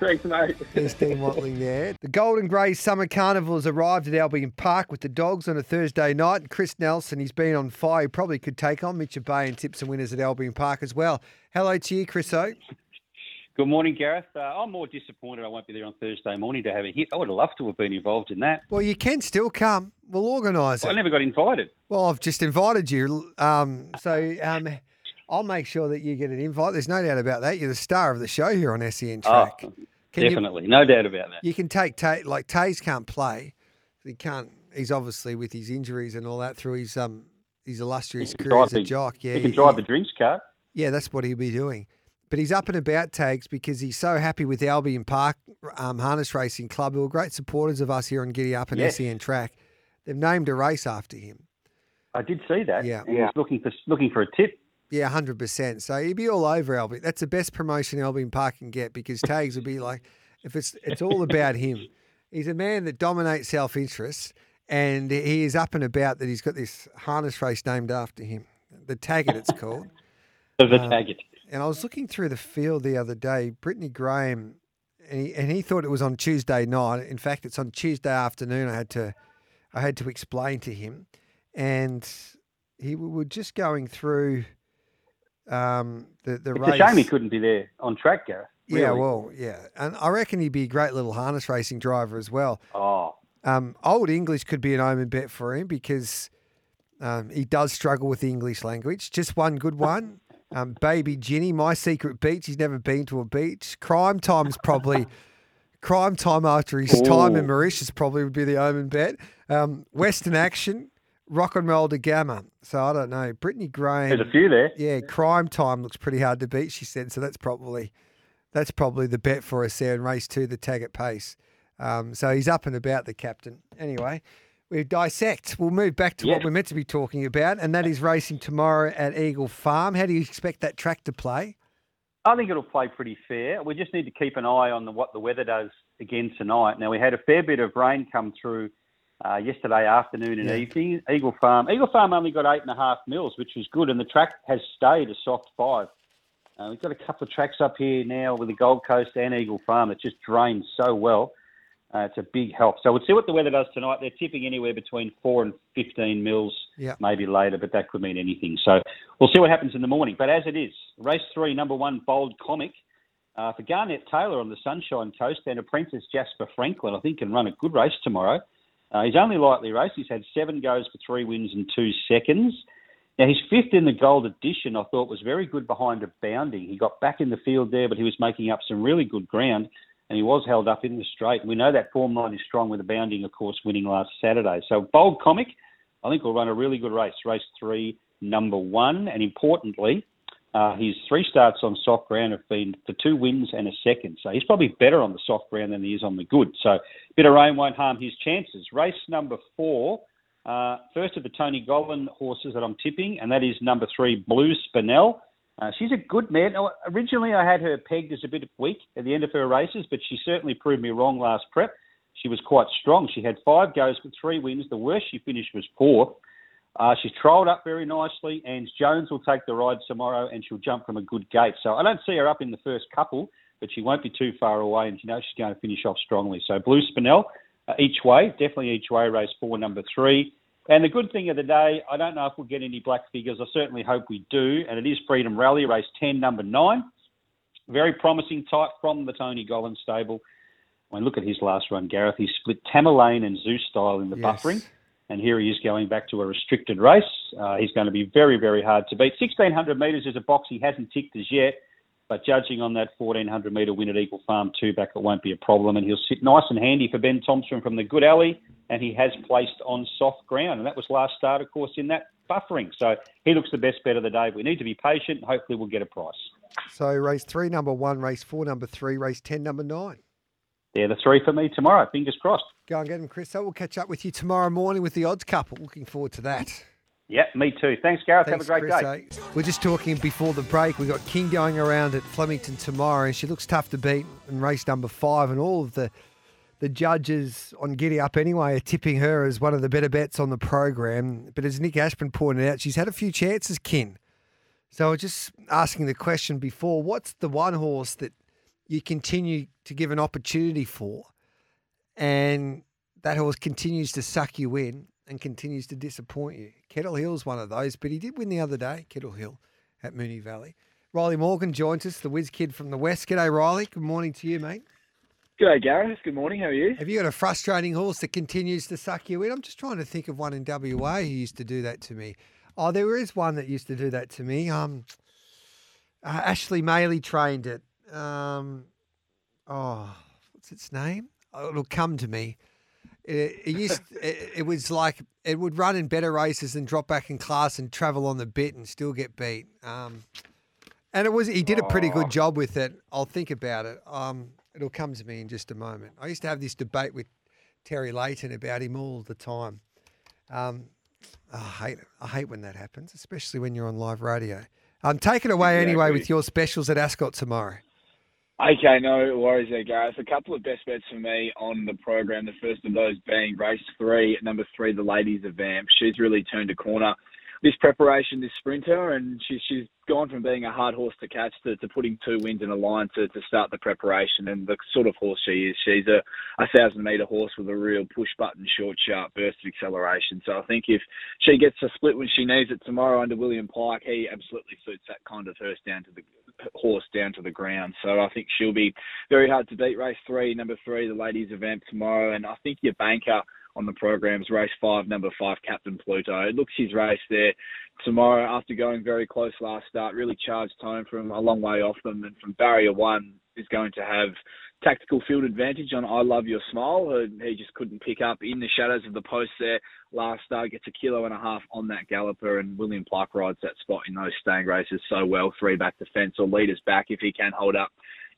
Thanks, mate. There's Dean Watling there. The Golden Grey Summer Carnival has arrived at Albion Park with the dogs on a Thursday night. And Chris Nelson, he's been on fire. He probably could take on Mitchell Bay and tip some winners at Albion Park as well. Hello to you, Chris O. Good morning, Gareth. Uh, I'm more disappointed I won't be there on Thursday morning to have a hit. I would have loved to have been involved in that. Well, you can still come. We'll organise it. I never got invited. Well, I've just invited you. Um, so um, I'll make sure that you get an invite. There's no doubt about that. You're the star of the show here on SEN Track. Oh, Can you- definitely. No doubt about that. You can take Tay, like Tays can't play. He can't. He's obviously with his injuries and all that through his um his illustrious career drive as a the- jock. Yeah, he can he- drive the drinks cart. Yeah, that's what he'll be doing. But he's up and about tags because he's so happy with the Albion Park um, Harness Racing Club, who are great supporters of us here on Giddy Up and Yes. SEN Track. They've named a race after him. I did see that. Yeah. He was looking for looking for a tip. Yeah, hundred percent. So he'd be all over Albion. That's the best promotion Albion Park can get because Tags would be like, if it's it's all about him. He's a man that dominates self interest, and he is up and about that he's got this harness race named after him, the Taggart it's called. The Um, Taggart. And I was looking through the field the other day. Brittany Graham, and he, and he thought it was on Tuesday night. In fact, it's on Tuesday afternoon. I had to, I had to explain to him, and he we were just going through um, the the It's race. a shame he couldn't be there on track, Gareth. Yeah, well, yeah, and I reckon he'd be a great little harness racing driver as well. Oh, Um, Old English could be an omen bet for him because um, he does struggle with the English language. Just one good one. Um, Baby Ginny, My Secret Beach. He's never been to a beach. Crime Time's probably crime time after his time in Mauritius probably would be the omen bet. Um, Western Action, Rock and Roll to Gamma. So I don't know. Brittany Graham. there's a few there. Yeah, crime time looks pretty hard to beat. She said so. That's probably that's probably the bet for us there in race two, the Taggart Pace. Um, so he's up and about the captain. Anyway, we dissect. We'll move back to what we're meant to be talking about, and that is racing tomorrow at Eagle Farm. How do you expect that track to play? I think it'll play pretty fair. We just need to keep an eye on the, what the weather does again tonight. Now we had a fair bit of rain come through uh, yesterday afternoon and Yeah. evening. Eagle Farm, Eagle Farm only got eight and a half mils, which was good, and the track has stayed a soft five. Uh, we've got a couple of tracks up here now with the Gold Coast and Eagle Farm that just drains so well. Uh, it's a big help. So we'll see what the weather does tonight. They're tipping anywhere between four and fifteen mils, Yeah. maybe later, but that could mean anything. So we'll see what happens in the morning. But as it is, race three, number one, Bold Comic. Uh, for Garnett Taylor on the Sunshine Coast and apprentice Jasper Franklin, I think can run a good race tomorrow. Uh, he's only lightly raced. He's had seven goes for three wins and two seconds. Now, his fifth in the Gold Edition, I thought, was very good behind a bounding. He got back in the field there, but he was making up some really good ground, and he was held up in the straight. We know that form line is strong with the bounding, of course, winning last Saturday. So, Bold Comic, I think, will run a really good race. Race three, number one. And importantly, Uh, his three starts on soft ground have been for two wins and a second. So he's probably better on the soft ground than he is on the good. So a bit of rain won't harm his chances. Race number four, uh, first of the Tony Gollan horses that I'm tipping, and that is number three, Blue Spinel. Uh, she's a good mare. Now, originally, I had her pegged as a bit weak at the end of her races, but she certainly proved me wrong last prep. She was quite strong. She had five goes with three wins. The worst she finished was fourth. Uh, she's trolled up very nicely, and Jones will take the ride tomorrow, and she'll jump from a good gate. So I don't see her up in the first couple, but she won't be too far away, and you know she's going to finish off strongly. So Blue Spinel, uh, each way, definitely each way, race four, number three. And the good thing of the day, I don't know if we'll get any black figures. I certainly hope we do. And it is Freedom Rally, race 10, number nine. Very promising type from the Tony Gollan stable. When look at his last run, Gareth, he split Tamerlane and Zeus style in the yes. buffering. And here he is going back to a restricted race. Uh, he's going to be very, very hard to beat. 1600 metres is a box he hasn't ticked as yet. But judging on that 1400 metre win at Eagle Farm 2 back, it won't be a problem. And he'll sit nice and handy for Ben Thompson from the good alley. And he has placed on soft ground. And that was last start, of course, in that buffering. So he looks the best bet of the day. We need to be patient. Hopefully, we'll get a price. So race three, number one, race four, number three, race 10, number nine. They're the three for me tomorrow. Fingers crossed. Go and get him, Chris. So we'll catch up with you tomorrow morning with the odds couple. Looking forward to that. Yeah, me too. Thanks, Gareth. Thanks, Have a great Chris, day. We're just talking before the break. We've got King going around at Flemington tomorrow, and she looks tough to beat in race number five. And all of the the judges on Giddy Up anyway are tipping her as one of the better bets on the program. But as Nick Ashburn pointed out, she's had a few chances, Kin. So I was just asking the question before, what's the one horse that you continue to give an opportunity for, and that horse continues to suck you in and continues to disappoint you. Kettle Hill's one of those, but he did win the other day, Kettle Hill at Moonee Valley. Riley Morgan joins us, the whiz kid from the West. G'day, Riley. Good morning to you, mate. G'day, Gareth. Good morning. How are you? Have you got a frustrating horse that continues to suck you in? I'm just trying to think of one in WA who used to do that to me. Oh, there is one that used to do that to me. Um, uh, Ashley Maley trained it. Um, oh, what's its name? Oh, it'll come to me. It, it used. it, it, was like it would run in better races and drop back in class and travel on the bit and still get beat. Um, and it was he did a pretty good job with it. I'll think about it. Um, it'll come to me in just a moment. I used to have this debate with Terry Layton about him all the time. Um, I hate. I hate when that happens, especially when you're on live radio. Um, take it away exactly. anyway with your specials at Ascot tomorrow. Okay, no worries there, Gareth. A couple of best bets for me on the program. The first of those being race three, number three, the Ladies of Vamp. She's really turned a corner this preparation, this sprinter, and she, she's gone from being a hard horse to catch to, to putting two wins in a line to, to start the preparation. And the sort of horse she is, she's a, a thousand metre horse with a real push button, short, sharp burst of acceleration. So I think if she gets a split when she needs it tomorrow under William Pike, he absolutely suits that kind of horse down to the horse down to the ground. So I think she'll be very hard to beat. Race three, number three, the ladies event tomorrow, and I think your banker on the program's race five, number five, Captain Pluto. It looks his race there tomorrow after going very close last start, really charged home from a long way off them, and from barrier one is going to have tactical field advantage on I Love Your Smile. He just couldn't pick up in the shadows of the post there last start, gets a kilo and a half on that galloper, and William Pluck rides that spot in those staying races so well. Three back defence or leaders back if he can hold up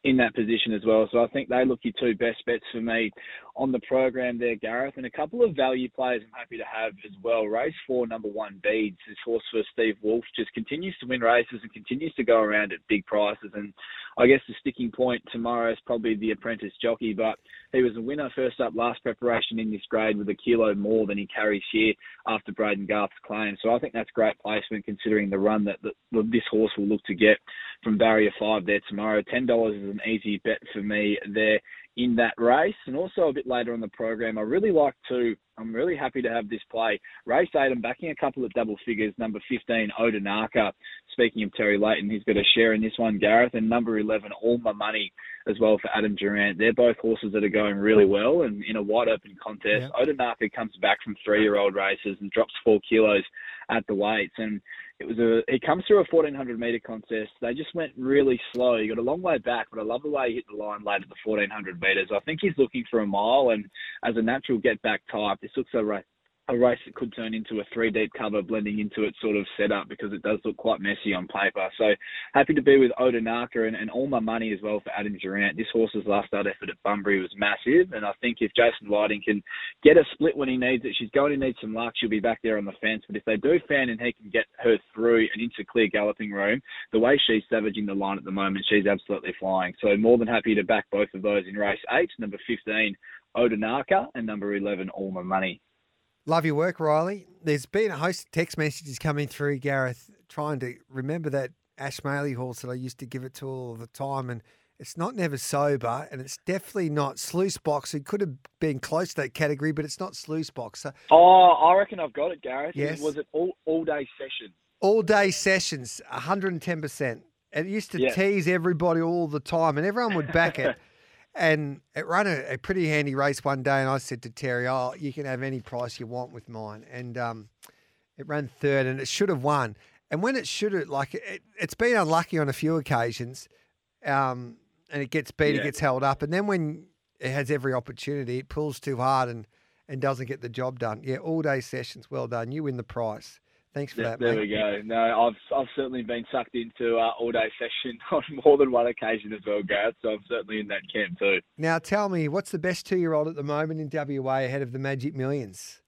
in that position as well. So I think they look your two best bets for me on the program there, Gareth. And a couple of value players I'm happy to have as well. Race four, number one, Beads. This horse for Steve Wolfe just continues to win races and continues to go around at big prices. And I guess the sticking point tomorrow is probably the apprentice jockey, but he was a winner first up last preparation in this grade with a kilo more than he carries here after Braden Garth's claim. So I think that's great placement considering the run that, that this horse will look to get from barrier five there tomorrow. $10 is an easy bet for me there in that race. And also a bit later on the program, I really like to, I'm really happy to have this play. Race 8, I'm backing a couple of double figures. Number 15, Odinaka. Speaking of Terry Layton, he's got a share in this one, Gareth. And number 11, All My Money as well for Adam Durrant. They're both horses that are going really well and in a wide open contest. Yeah. Odinaka comes back from three year old races and drops four kilos at the weights. And it was a he comes through a 1400 meter contest. They just went really slow. He got a long way back, but I love the way he hit the line late at the 1400 meters. I think he's looking for a mile, and as a natural get back type, this looks a race a race that could turn into a three deep cover blending into it sort of setup because it does look quite messy on paper. So happy to be with Odanaka and, and all my money as well for Adam Durrant. This horse's last start effort at Bunbury was massive, and I think if Jason Whiting can get a split when he needs it, she's going to need some luck. She'll be back there on the fence. But if they do fan and he can get her through and into clear galloping room, the way she's savaging the line at the moment, she's absolutely flying. So more than happy to back both of those in race eight, number 15, Odanaka, and number 11, All My Money. Love your work, Riley. There's been a host of text messages coming through, Gareth, trying to remember that Ash Maley horse that I used to give it to all the time. And it's not never sober, and it's definitely not sluice box. It could have been close to that category, but it's not sluice box. So Oh, I reckon I've got it, Gareth. Yes. Was it all, all day session? all day sessions, 110%. It used to tease everybody all the time, and everyone would back it. And it ran a, a pretty handy race one day, and I said to Terry, "Oh, you can have any price you want with mine." And um, it ran third, and it should have won. And when it should have, like it, it's been unlucky on a few occasions, um, and it gets beat, Yeah. it gets held up, and then when it has every opportunity, it pulls too hard and and doesn't get the job done. Yeah, all day sessions, well done. You win the prize. Thanks for that, there mate. we go. No, I've I've certainly been sucked into uh, all day session on more than one occasion as well, Gareth. So I'm certainly in that camp too. Now tell me, what's the best two-year-old at the moment in WA ahead of the Magic Millions?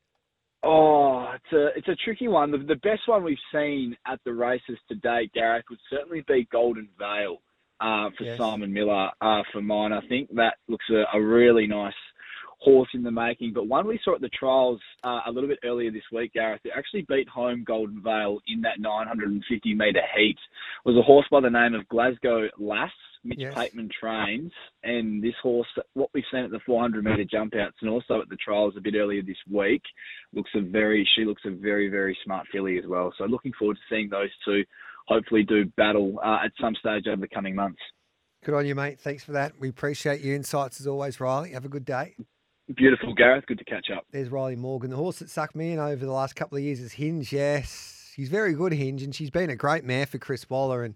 Oh, it's a it's a tricky one. The, the best one we've seen at the races to date, Gareth, would certainly be Golden Vale uh, for Yes. Simon Miller. Uh, for mine, I think that looks a, a really nice horse in the making. But one we saw at the trials uh, a little bit earlier this week, Gareth, it actually beat home Golden Vale in that 950 metre heat. Was a horse by the name of Glasgow Lass. Mitch Yes. Pateman trains, and this horse, what we've seen at the 400 metre jump outs and also at the trials a bit earlier this week, looks a very she looks a very very smart filly as well. So looking forward to seeing those two hopefully do battle uh, at some stage over the coming months. Good on you, mate. Thanks for that. We appreciate your insights as always, Riley. Have a good day. Beautiful, Gareth. Good to catch up. There's Riley Morgan. The horse that sucked me in over the last couple of years is Hinge. Yes, she's very good, Hinge, and she's been a great mare for Chris Waller and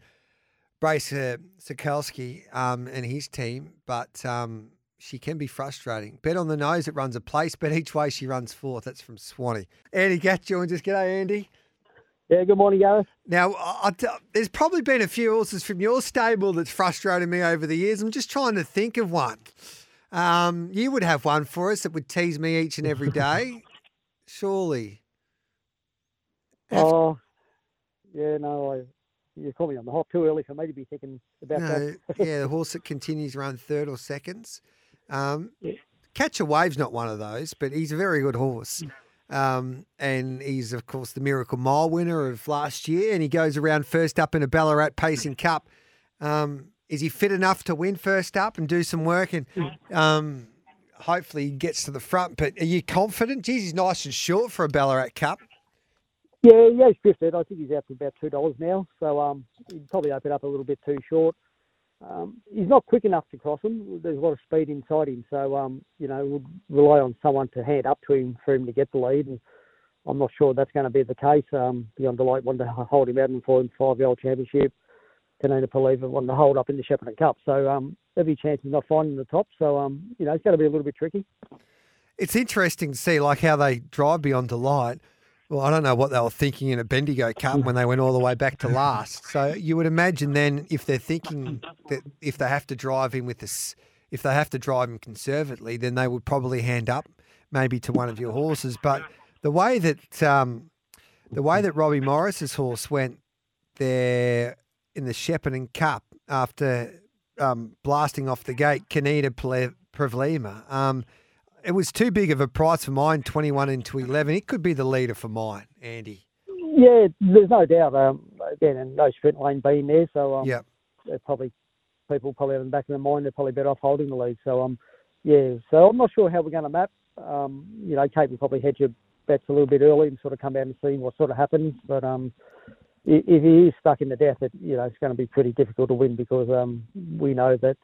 Brace uh, Sikorski um, and his team. But um, she can be frustrating. Bet on the nose, it runs a place, but each way she runs fourth. That's from Swanee. Andy Gath joins us. G'day, Andy. Yeah, good morning, Gareth. Now, I, I t- there's probably been a few horses from your stable that's frustrated me over the years. I'm just trying to think of one. Um, you would have one for us that would tease me each and every day, surely. Have- Oh, yeah, no, I, you caught me on the hop too early for me to be thinking about No, that. yeah, the horse that continues to run third or seconds. Um, Yeah. Catch a Wave's not one of those, but he's a very good horse. Um, and he's, of course, the Miracle Mile winner of last year, and he goes around first up in a Ballarat Pacing Cup. Um, is he fit enough to win first up and do some work? And um, hopefully he gets to the front. But are you confident? Geez, he's nice and short for a Ballarat Cup. Yeah, yeah, he's drifted. I think he's out to about two dollars now, so um, he'd probably open up a little bit too short. Um, he's not quick enough to cross him. There's a lot of speed inside him, so um, you know, would rely on someone to hand up to him for him to get the lead. And I'm not sure that's going to be the case. Um, Beyond Delight wanted to hold him out in for him five-year-old championship. Tanina Paliva wanted to hold up in the Shepparton Cup, so um, every chance is not finding the top. So um, you know, it's going to be a little bit tricky. It's interesting to see like how they drive beyond delight. Well, I don't know what they were thinking in a Bendigo Cup when they went all the way back to last. So you would imagine then if they're thinking that if they have to drive him with this, if they have to drive him conservatively, then they would probably hand up maybe to one of your horses. But the way that um, the way that Robbie Morris's horse went there in the Shepparton Cup after um, blasting off the gate, Kanita Prevlima. Um, it was too big of a price for mine, 21 into 11. It could be the leader for mine, Andy. Yeah, there's no doubt. Um, again, and no sprint lane being there, so um, they're probably people probably have in the back of their mind they're probably better off holding the lead. So um, yeah. So I'm not sure how we're going to map. Um, you know, Kate will probably hedge your bets a little bit early and sort of come out and see what sort of happens. But um, if he is stuck in the death, it you know it's going to be pretty difficult to win because um, we know that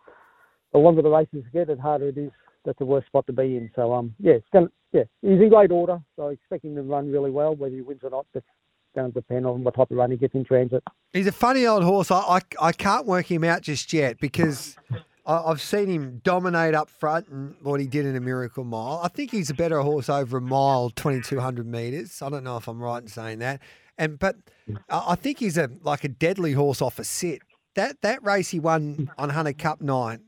the longer the races get, the harder it is. That's the worst spot to be in. So um, yeah, it's going to yeah, he's in great order. So I expect him to run really well. Whether he wins or not, that's going to depend on what type of run he gets in transit. He's a funny old horse. I, I, I can't work him out just yet because I- I've seen him dominate up front and what he did in a Miracle Mile. I think he's a better horse over a mile, 2200 metres. I don't know if I'm right in saying that. And but I think he's a like a deadly horse off a sit. That that race he won on Hunter Cup nine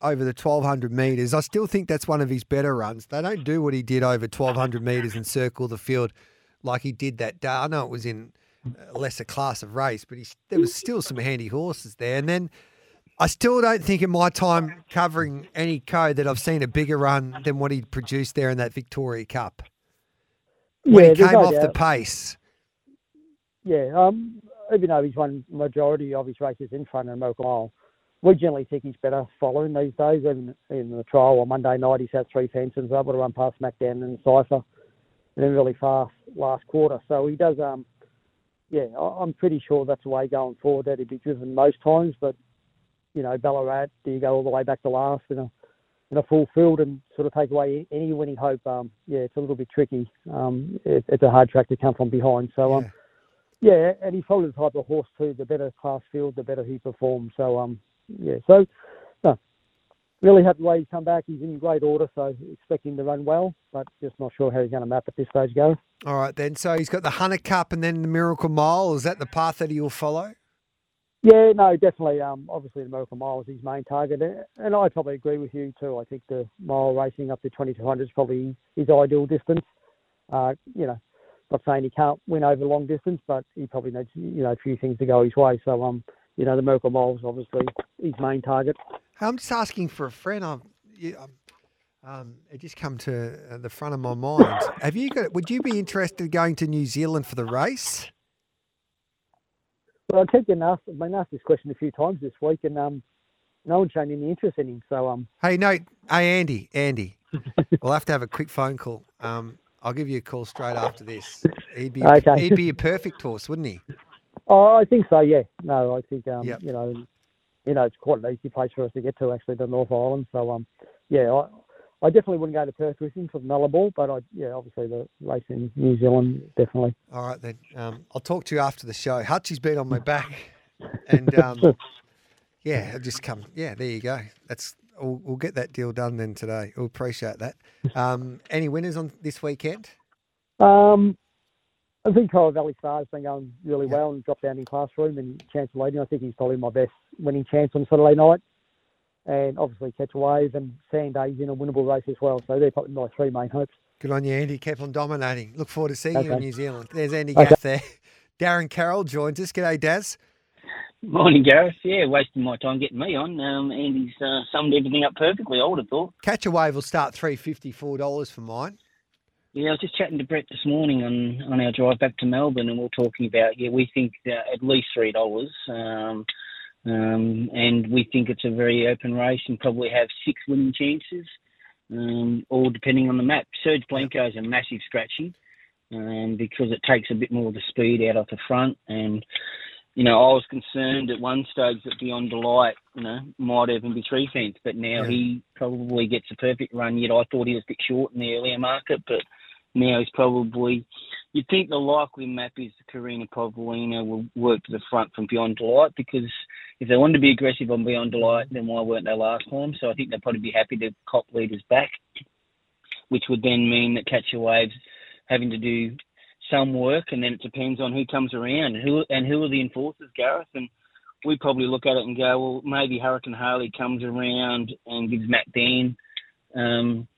over the 1200 metres. I still think that's one of his better runs. They don't do what he did over 1200 metres and circle the field like he did that day. I know it was in a lesser class of race, but he, there was still some handy horses there. And then I still don't think in my time covering any code that I've seen a bigger run than what he produced there in that Victoria Cup. When Yeah, he came off the pace. Yeah, um, even though he's won majority of his races in front of Miracle Mile, we generally think he's better following these days. And in the trial on Monday night, he's had three fences, able to run past Smackdown and Cipher, and then really fast last quarter. So he does. Um, yeah, I'm pretty sure that's the way going forward that he'd be driven most times. But you know, Ballarat, do you go all the way back to last in a in a full field and sort of take away any winning hope? Um, yeah, it's a little bit tricky. Um, it, it's a hard track to come from behind. So um, and he's probably the type of horse too. The better class field, the better he performs. So um, yeah, so no, really happy the way he's come back. He's in great order, so expect him to run well, but just not sure how he's going to map at this stage, Gareth. All right, then. So he's got the Hunter Cup and then the Miracle Mile. Is that the path that he'll follow? Yeah, no, definitely. Um, obviously the Miracle Mile is his main target, and I probably agree with you too. I think the mile racing up to 2200 is probably his ideal distance. Uh, you know, not saying he can't win over long distance, but he probably needs you know a few things to go his way. So um, you know, the Miracle Mile is obviously his main target. I'm just asking for a friend. I'm, um, um, it just come to uh, the front of my mind. Have you got? Would you be interested in going to New Zealand for the race? Well, I keep getting asked. I've been asked this question a few times this week, and um, no one's shown any interest in him. So um, Hey, no, hey Andy, Andy, we'll have to have a quick phone call. Um, I'll give you a call straight after this. He'd be, Okay. he'd be a perfect horse, wouldn't he? Oh, I think so. Yeah. No, I think um, Yep. you know, you know, it's quite an easy place for us to get to actually, the North Island. So um, yeah, I, I definitely wouldn't go to Perth with him for the Nullarbor, but I yeah, obviously the race in New Zealand definitely. All right then. Um, I'll talk to you after the show. Hutchie's been on my back, and um, yeah, I'll just come. Yeah, there you go. That's we'll, we'll get that deal done then today. We'll appreciate that. Um, any winners on this weekend? Um, I think Coral Valley Star's been going really well and dropped down in classroom and Chance Leading. I think he's probably my best winning chance on Saturday night. And obviously Catch a Wave and Sanday's in a winnable race as well. So they're probably my three main hopes. Good on you, Andy. Keep on dominating. Look forward to seeing you in New Zealand. There's Andy Okay. Gath there. Darren Carroll joins us. G'day, Daz. Morning, Gareth. Yeah, wasting my time getting me on. Um, Andy's uh, summed everything up perfectly. I would have thought. Catch a wave will start three fifty four dollars for mine. Yeah, I was just chatting to Brett this morning on, on our drive back to Melbourne, and we are talking about yeah, we think at least three dollars, um, um, and we think it's a very open race and probably have six winning chances, um, all depending on the map. Serge Blanco is a massive scratchy um, because it takes a bit more of the speed out of the front, and you know I was concerned at one stage that Beyond Delight, you know, might even be three fence, but now Yeah. he probably gets a perfect run. Yet I thought he was a bit short in the earlier market, but now he's probably. You'd think the likely map is Karina Povolina will work to the front from Beyond Delight because if they wanted to be aggressive on Beyond Delight, then why weren't they last time? So I think they'd probably be happy to cop leaders back, which would then mean that Catch Your Waves having to do some work, and then it depends on who comes around who and who are the enforcers, Gareth. And we probably look at it and go, well, maybe Hurricane Harley comes around and gives Matt Dan um,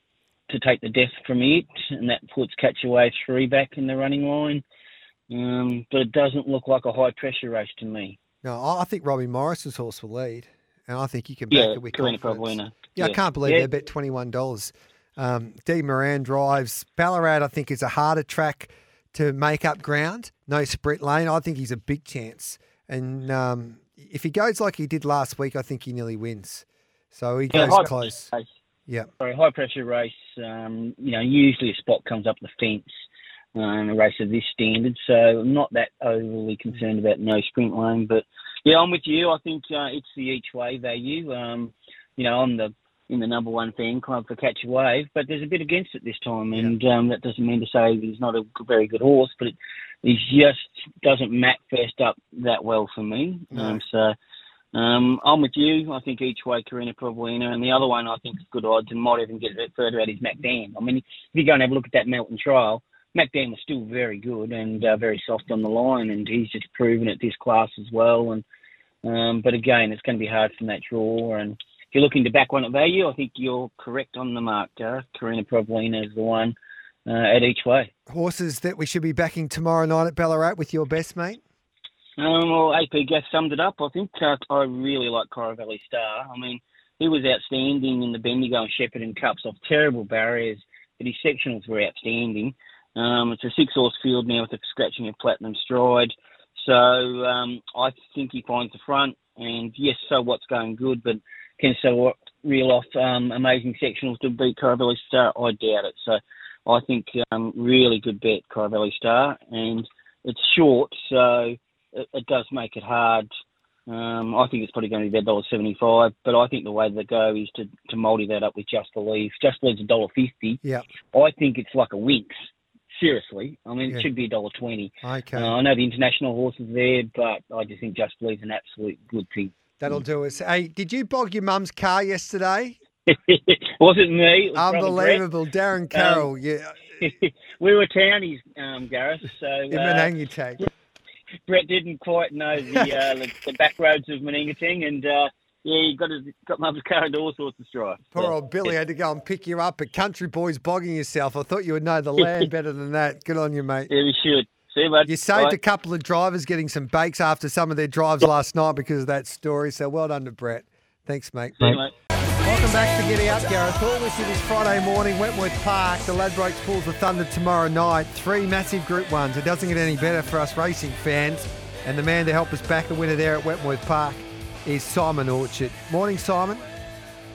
to take the death from it, and that puts Catch Your three back in the running line. Um, but it doesn't look like a high pressure race to me. No, I I think Robbie Morris's horse will lead, and I think you can back Yeah, it with Karina confidence. Povolina. Yeah, I can't believe Yeah. they bet twenty one dollars. Um, D Moran drives Ballarat. I think is a harder track to make up ground. No sprint lane. I think he's a big chance, and um, if he goes like he did last week, I think he nearly wins. So he Yeah, goes close. race. Yeah. Sorry, high pressure race. Um, you know, usually a spot comes up the fence uh, in a race of this standard, so I'm not that overly concerned about no sprint lane. But yeah, I'm with you. I think uh, it's the each way value. Um, you know, I'm the in the number one fan club for Catch a Wave, but there's a bit against it this time, and um, that doesn't mean to say he's not a very good horse, but it, he just doesn't map first up that well for me. No. Um, so Um, I'm with you. I think each way Karina Provolina, and the other one I think is good odds and might even get a bit further out is MacDan. I mean, if you go and have a look at that Melton trial, MacDan was still very good and uh, very soft on the line, and he's just proven at this class as well. And um, but again, it's going to be hard from that draw. And you're looking to back one at value, I think you're correct on the mark, Gareth. Karina Provolina is the one uh, at each way. Horses that we should be backing tomorrow night at Ballarat with your best mate. Um, well, AP Gas summed it up. I think uh, I really like Valley Star. I mean, he was outstanding in the Bendigo and Shepparton Cups off terrible barriers, but his sectionals were outstanding. Um, it's a six horse field now with a scratching of platinum stride. So um, I think he finds the front. And yes, so what's going good, but can so reel off um, amazing sectionals to beat Valley Star? I doubt it. So I think um, really good bet, Valley Star. And it's short, so it, it does make it hard. Um, I think it's probably going to be about dollar seventy five, but I think the way to go is to, to multi that up with Just Believe. Just Believe's a dollar fifty. Yeah. I think it's like a Winx. Seriously, I mean Yeah. it should be a dollar twenty. Okay. Uh, I know the international horses there, but I just think Just Believe's an absolute good thing. That'll do us. Hey, did you bog your mum's car yesterday? Wasn't me. It was Unbelievable. Darren Carroll. Um, yeah. We were townies, um, Gareth. So In uh, Manangatang. Brett didn't quite know the uh, the, the back roads of Manangatang, and uh, yeah, he got his, got mum's car into all sorts of strife. Poor old Billy had to go and pick you up at Country Boys bogging yourself. I thought you would know the land better than that. Good on you, mate. Yeah, we should. See you, bud. You saved Bye. a couple of drivers getting some bakes after some of their drives last night because of that story. So well done to Brett. Thanks, mate. See you, mate. Welcome back to Giddy Up, Gareth Hall. This is Friday morning, Wentworth Park. The Ladbrokes Paws of Thunder tomorrow night. Three massive Group Ones. It doesn't get any better for us racing fans. And the man to help us back a winner there at Wentworth Park is Simon Orchard. Morning, Simon.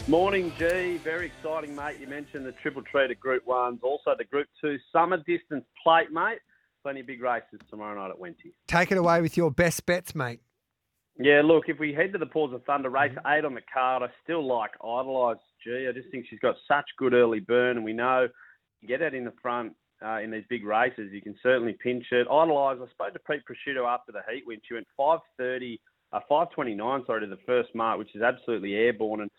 Morning, G. Very exciting, mate. You mentioned the triple treat at Group Ones, also the Group Two summer distance plate, mate. Plenty of big races tomorrow night at Wenty. Take it away with your best bets, mate. Yeah, look, if we head to the Paws of Thunder race eight on the card, I still like Idolise G. I just think she's got such good early burn, and we know you get it in the front uh, in these big races, you can certainly pinch it. Idolise, I spoke to Pete Prosciutto after the heat win. She went 530, uh, 529, sorry, to the first mark, which is absolutely airborne. And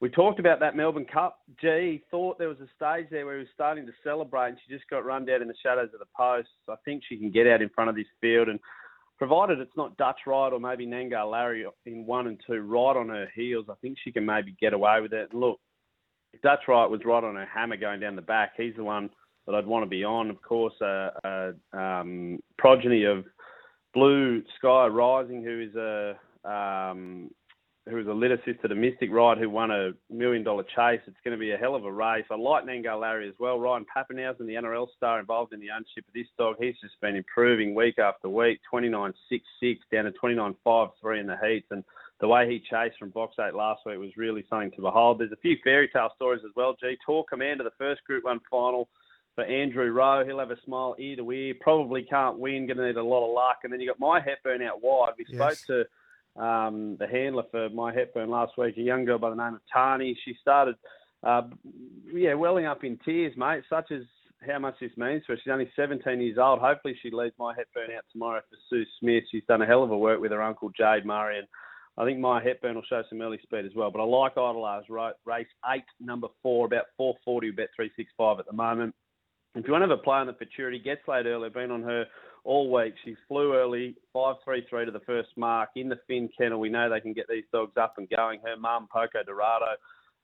we talked about that Melbourne Cup. Gee, thought there was a stage there where he was starting to celebrate, and she just got run down in the shadows of the posts. I think she can get out in front of this field, and provided it's not Dutch Ride or maybe Nangar Larry in one and two right on her heels, I think she can maybe get away with it. And look, if Dutch Ride was right on her hammer going down the back, he's the one that I'd want to be on. Of course, a uh, uh, um, progeny of Blue Sky Rising, who is a um, who is a litter sister to Mystic Ride, who won a million dollar chase. It's going to be a hell of a race. I like Nangar Larry as well. Ryan Papenhuyzen, the NRL star involved in the ownership of this dog, he's just been improving week after week. 29.66 down to 29.53 in the heats, and the way he chased from box eight last week was really something to behold. There's a few fairy tale stories as well. G Tour Commander, the first Group One final for Andrew Rowe. He'll have a smile ear to ear. Probably can't win. Going to need a lot of luck. And then you got my Hepburn out wide. We Yes. spoke to um, the handler for my Hepburn last week, a young girl by the name of Tani. She started, uh, yeah, welling up in tears, mate. Such as how much this means for her. She's only 17 years old. Hopefully, she leads my Hepburn out tomorrow for Sue Smith. She's done a hell of a work with her uncle Jade Murray, and I think my Hepburn will show some early speed as well. But I like Idolars? Race eight, number four, about 440, bet 365 at the moment. If you want to have a play on the futurity, gets laid early. Been on her all week. She flew early, five three three to the first mark in the Finn kennel. We know they can get these dogs up and going. Her mum, Poco Dorado,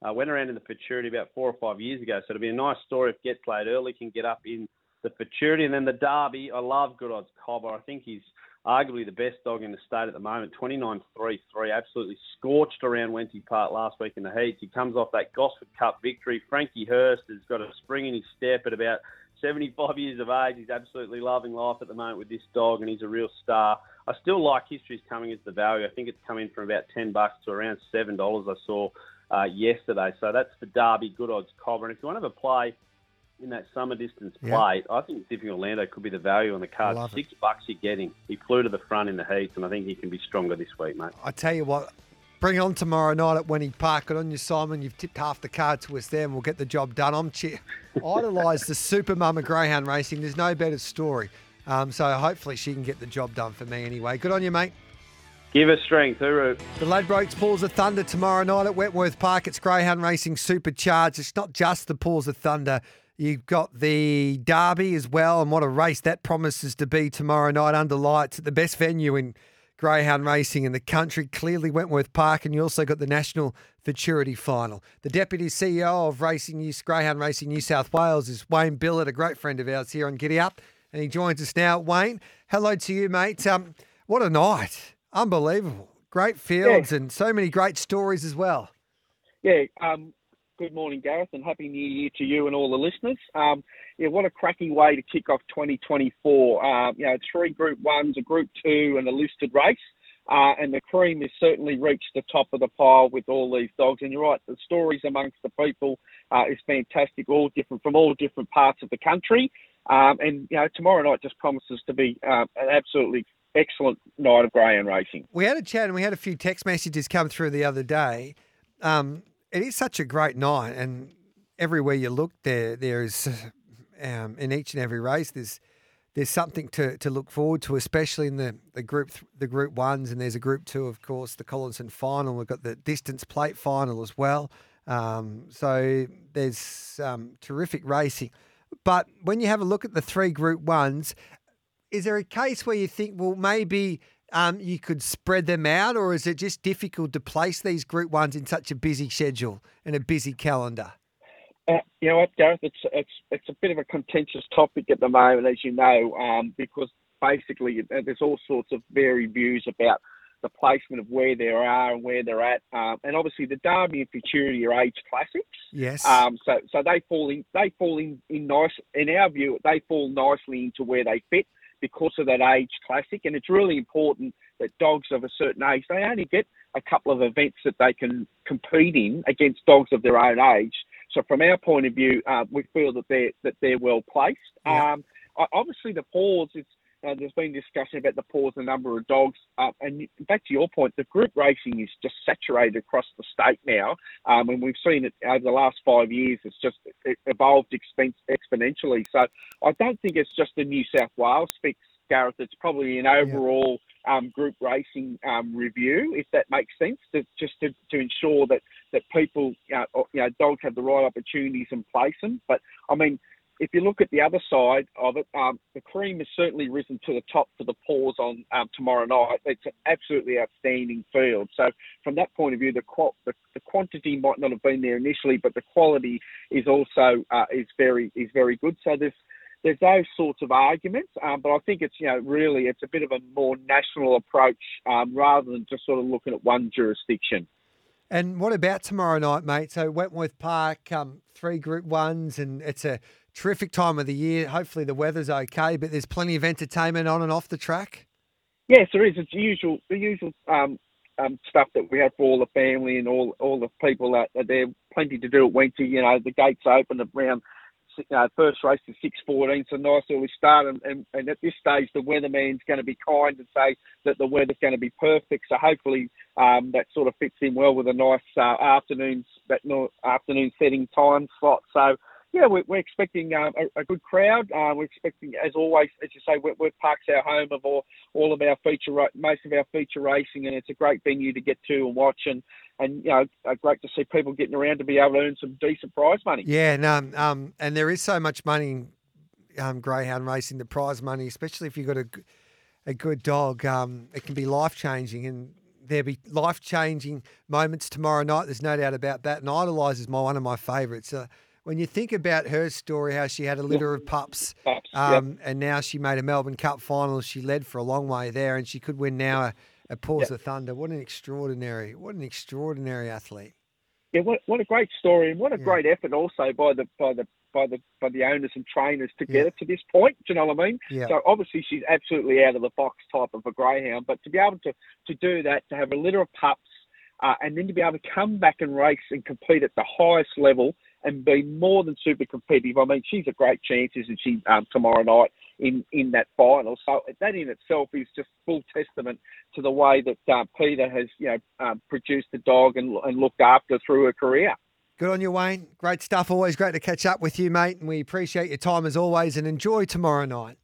uh, went around in the futurity about four or five years ago. So it'll be a nice story if gets laid early can get up in the futurity. And then the Derby, I love Good Odds Cobber. I think he's arguably the best dog in the state at the moment. 29.33, absolutely scorched around Wenty Park last week in the heats. He comes off that Gosford Cup victory. Frankie Hurst has got a spring in his step at about 75 years of age. He's absolutely loving life at the moment with this dog, and he's a real star. I still like History's Coming as the value. I think it's coming from about 10 bucks to around $7 I saw uh, yesterday. So that's the Derby Good Odds Cobber. And if you want to have a play in that summer distance plate, I think Zipping Orlando could be the value on the card. love it. Six bucks you're getting. He flew to the front in the heats, and I think he can be stronger this week, mate. I tell you what, bring on tomorrow night at Wenny Park. Good on you, Simon. You've tipped half the card to us there, and we'll get the job done. I'm cheer. Idolise the Super Mama Greyhound Racing. There's no better story. Um, so hopefully she can get the job done for me anyway. Good on you, mate. Give us strength, Uru. The Ladbrokes Paws of Thunder tomorrow night at Wentworth Park. It's Greyhound Racing Supercharged. It's not just the Paws of Thunder. You've got the Derby as well, and what a race that promises to be tomorrow night under lights at the best venue in greyhound racing in the country, clearly Wentworth Park, and you also got the National Futurity Final. The Deputy CEO of Racing New, Greyhound Racing New South Wales is Wayne Billett, a great friend of ours here on Giddy Up, and he joins us now. Wayne, hello to you, mate. Um, what a night. Unbelievable. Great fields yeah. and so many great stories as well. Yeah, um, good morning, Gareth, and happy New Year to you and all the listeners. Um, yeah, what a cracking way to kick off 2024. Uh, you know, three Group Ones, a Group Two, and a listed race. Uh, and the cream has certainly reached the top of the pile with all these dogs. And you're right, the stories amongst the people uh, is fantastic, all different from all different parts of the country. Um, and you know, tomorrow night just promises to be uh, an absolutely excellent night of greyhound racing. We had a chat and we had a few text messages come through the other day. Um, it is such a great night, and everywhere you look, there there is um, in each and every race there's there's something to, to look forward to, especially in the, the group the group ones, and there's a group two, of course, the Collinson final. We've got the distance plate final as well. Um, so there's um, terrific racing. But when you have a look at the three group ones, is there a case where you think, well, maybe um, you could spread them out, or is it just difficult to place these group ones in such a busy schedule and a busy calendar? Uh, you know what, Gareth? It's it's it's a bit of a contentious topic at the moment, as you know, um, because basically uh, there's all sorts of varied views about the placement of where they are and where they're at, um, and obviously the Derby and Futurity are age classics. Yes. Um, so so they fall in they fall in, in nice in our view they fall nicely into where they fit because of that age classic. And it's really important that dogs of a certain age, they only get a couple of events that they can compete in against dogs of their own age. So from our point of view, uh, we feel that they're that they're well placed. Yeah. Um, obviously, the pause is uh, there's been discussion about the pause the number of dogs. Uh, and back to your point, the group racing is just saturated across the state now. Um, and we've seen it over the last five years. It's just it evolved expen- exponentially. So I don't think it's just a New South Wales fix, Gareth. It's probably an overall yeah. um, group racing um, review, if that makes sense, to, just to, to ensure that that people, uh, you know, dogs have the right opportunities and place them. But I mean, if you look at the other side of it, um, the cream has certainly risen to the top for the pause on um, tomorrow night. It's an absolutely outstanding field. So from that point of view, the, the, the quantity might not have been there initially, but the quality is also uh, is very is very good. So there's there's those sorts of arguments, um, but I think it's you know really it's a bit of a more national approach um, rather than just sort of looking at one jurisdiction. And what about tomorrow night, mate? So Wentworth Park, um, three Group Ones, and it's a terrific time of the year. Hopefully the weather's okay, but there's plenty of entertainment on and off the track. Yes, there is. It's the usual, the usual um, um, stuff that we have for all the family and all all the people that are there. Plenty to do at Wenty. You know, the gates open around. You know, first race is six fourteen, so nice early start. And, and, and at this stage, the weatherman's going to be kind and say that the weather's going to be perfect. So hopefully, um, that sort of fits in well with a nice uh, afternoon that no, afternoon setting time slot. So yeah, we're, we're expecting um, a, a, good crowd. Uh, we're expecting, as always, as you say, Wentworth Park's our home of all, all of our feature, most of our feature racing, and it's a great venue to get to and watch. And and you know, uh, great to see people getting around to be able to earn some decent prize money. Yeah, no, um, um and there is so much money in um, greyhound racing, the prize money, especially if you've got a a good dog. Um, it can be life changing and there'll be life changing moments tomorrow night. There's no doubt about that. And Idolize is my one of my favourites. Uh, when you think about her story, how she had a litter of pups, pups um, and now she made a Melbourne Cup final. She led for a long way there, and she could win now a, a Paws of Thunder. What an extraordinary, what an extraordinary athlete. Yeah, what, what a great story, and what a yeah. great effort also by the by the by the by the owners and trainers to get yeah. it to this point. Do you know what I mean? Yeah. So obviously she's absolutely out of the box type of a greyhound, but to be able to to do that, to have a litter of pups, uh, and then to be able to come back and race and compete at the highest level and be more than super competitive. I mean, she's a great chance, isn't she, um, tomorrow night in, in that final. So that in itself is just full testament to the way that uh, Peter has, you know, um, produced the dog and, and looked after through her career. Good on you, Wayne. Great stuff. Always great to catch up with you, mate. And we appreciate your time as always and enjoy tomorrow night.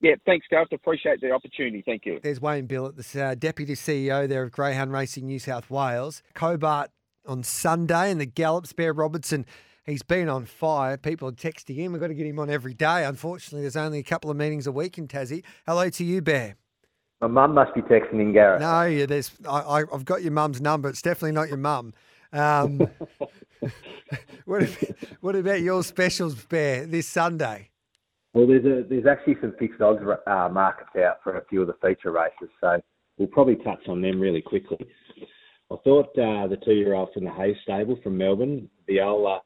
yeah, thanks, Gareth. Appreciate the opportunity. Thank you. There's Wayne Billett, the uh, Deputy CEO there of Greyhound Racing New South Wales. Hobart on Sunday and the Gallops, Bear Robertson. He's been on fire. People are texting him. We've got to get him on every day. Unfortunately, there's only a couple of meetings a week in Tassie. Hello to you, Bear. My mum must be texting in, Gareth. No, yeah, there's. I, I, I've got your mum's number. It's definitely not your mum. Um, what, about, what about your specials, Bear, this Sunday? Well, there's a, there's actually some fixed odds uh, markets out for a few of the feature races, so we'll probably touch on them really quickly. I thought uh, the two-year-old from the Hayes stable from Melbourne, Viola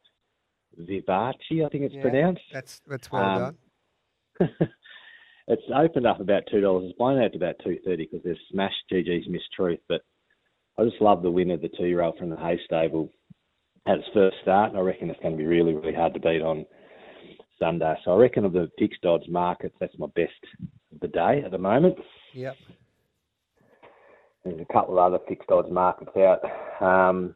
Vivace, I think it's Yeah, pronounced. That's that's well Um, done. It's opened up about two dollars. It's blown out to about two thirty because they've smashed GG's Miss Truth. But I just love the win of the two-year-old from the hay stable at its first start, and I reckon it's going to be really, really hard to beat on Sunday. So I reckon of the fixed odds markets, that's my best of the day at the moment. Yep. There's a couple of other fixed odds markets out. Um,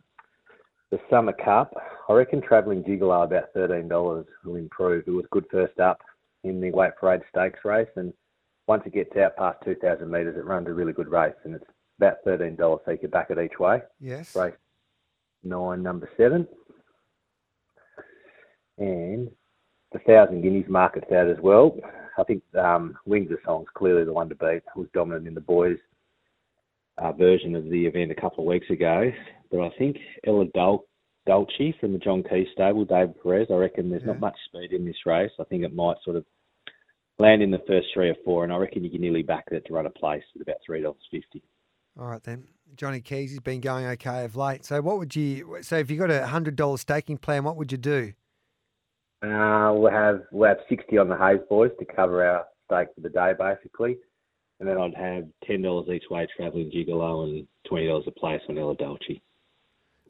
the Summer Cup, I reckon travelling Gigolo about thirteen dollars will improve. It was good first up in the Weight Parade Stakes race, and once it gets out past two thousand metres, it runs a really good race, and it's about thirteen dollars, so you can back it each way. Yes. Race nine, number seven, and the thousand guineas market's out as well. I think um, Wings of Song's clearly the one to beat. It was dominant in the boys' uh, version of the event a couple of weeks ago. But I think Ella Dol- Dolce from the John Key stable, David Perez, I reckon there's Yeah. not much speed in this race. I think it might sort of land in the first three or four, and I reckon you can nearly back it to run a place at about $3.50. All right then. Johnny Keys has been going okay of late. So what would you? So if you got a hundred dollar staking plan, what would you do? Uh, we'll have we'll have sixty on the Hayes boys to cover our stake for the day, basically, and then I'd have ten dollars each way travelling Gigolo and twenty dollars a place on Ella Dolce.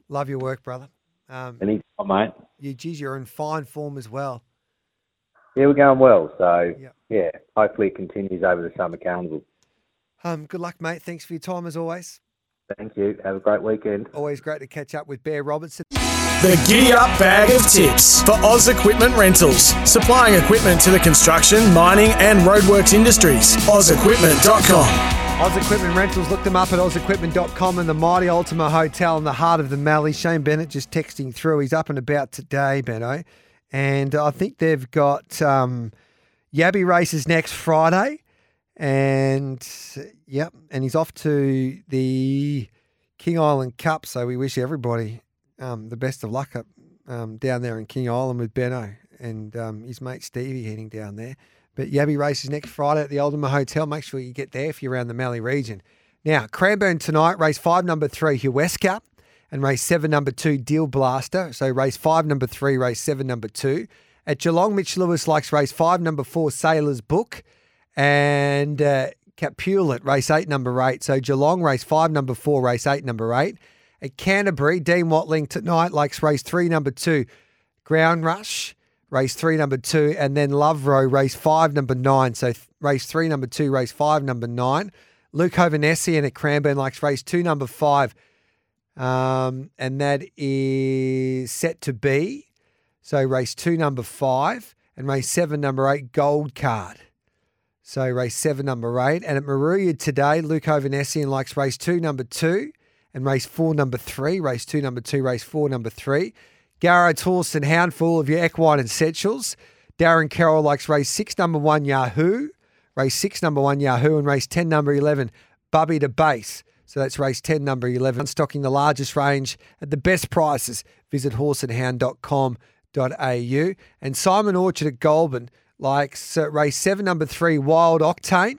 Love your work, brother. Um, Any mate? you, geez, you're in fine form as well. Yeah, we're going well. So yeah, hopefully it continues over the summer carnival. Um, good luck, mate. Thanks for your time as always. Thank you. Have a great weekend. Always great to catch up with Bear Robertson. The Giddy Up Bag of Tips for Oz Equipment Rentals. Supplying equipment to the construction, mining, and roadworks industries. OzEquipment.com. Oz Equipment Rentals, look them up at ozequipment.com and the mighty Ultima Hotel in the heart of the Mallee. Shane Bennett just texting through. He's up and about today, Benno. And I think they've got um, Yabby races next Friday. And yep, and he's off to the King Island Cup. So we wish everybody um, the best of luck up um, down there in King Island with Benno and um, his mate Stevie heading down there. But Yabby races next Friday at the Ultima Hotel. Make sure you get there if you're around the Mallee region. Now, Cranbourne tonight, race five, number three, Huesca, and race seven, number two, Deal Blaster. So race five, number three, race seven, number two. At Geelong, Mitch Lewis likes race five, number four, Sailor's Book, and uh, Capulet, race eight, number eight. So Geelong, race five, number four, race eight, number eight. At Canterbury, Dean Watling tonight likes race three, number two, Ground Rush, race three, number two, and then Love Row, race five, number nine. So th- race three, number two, race five, number nine. Luke Hovanesian at Cranbourne likes race two, number five, um, and that is set to be. So race two, number five, and race seven, number eight, Gold Card. So race seven, number eight. And at Moruya today, Luke Hovanesian likes race two, number two, and race four, number three. Race two, number two, race four, number three. Garrett's Horse and Houndful of your equine Setchels. Darren Carroll likes race six, number one, Yahoo. Race six, number one, Yahoo. And race 10, number 11, Bubby to Base. So that's race 10, number 11. Stocking the largest range at the best prices. Visit horseandhound.com.au. And Simon Orchard at Goulburn likes uh, race seven, number three, Wild Octane.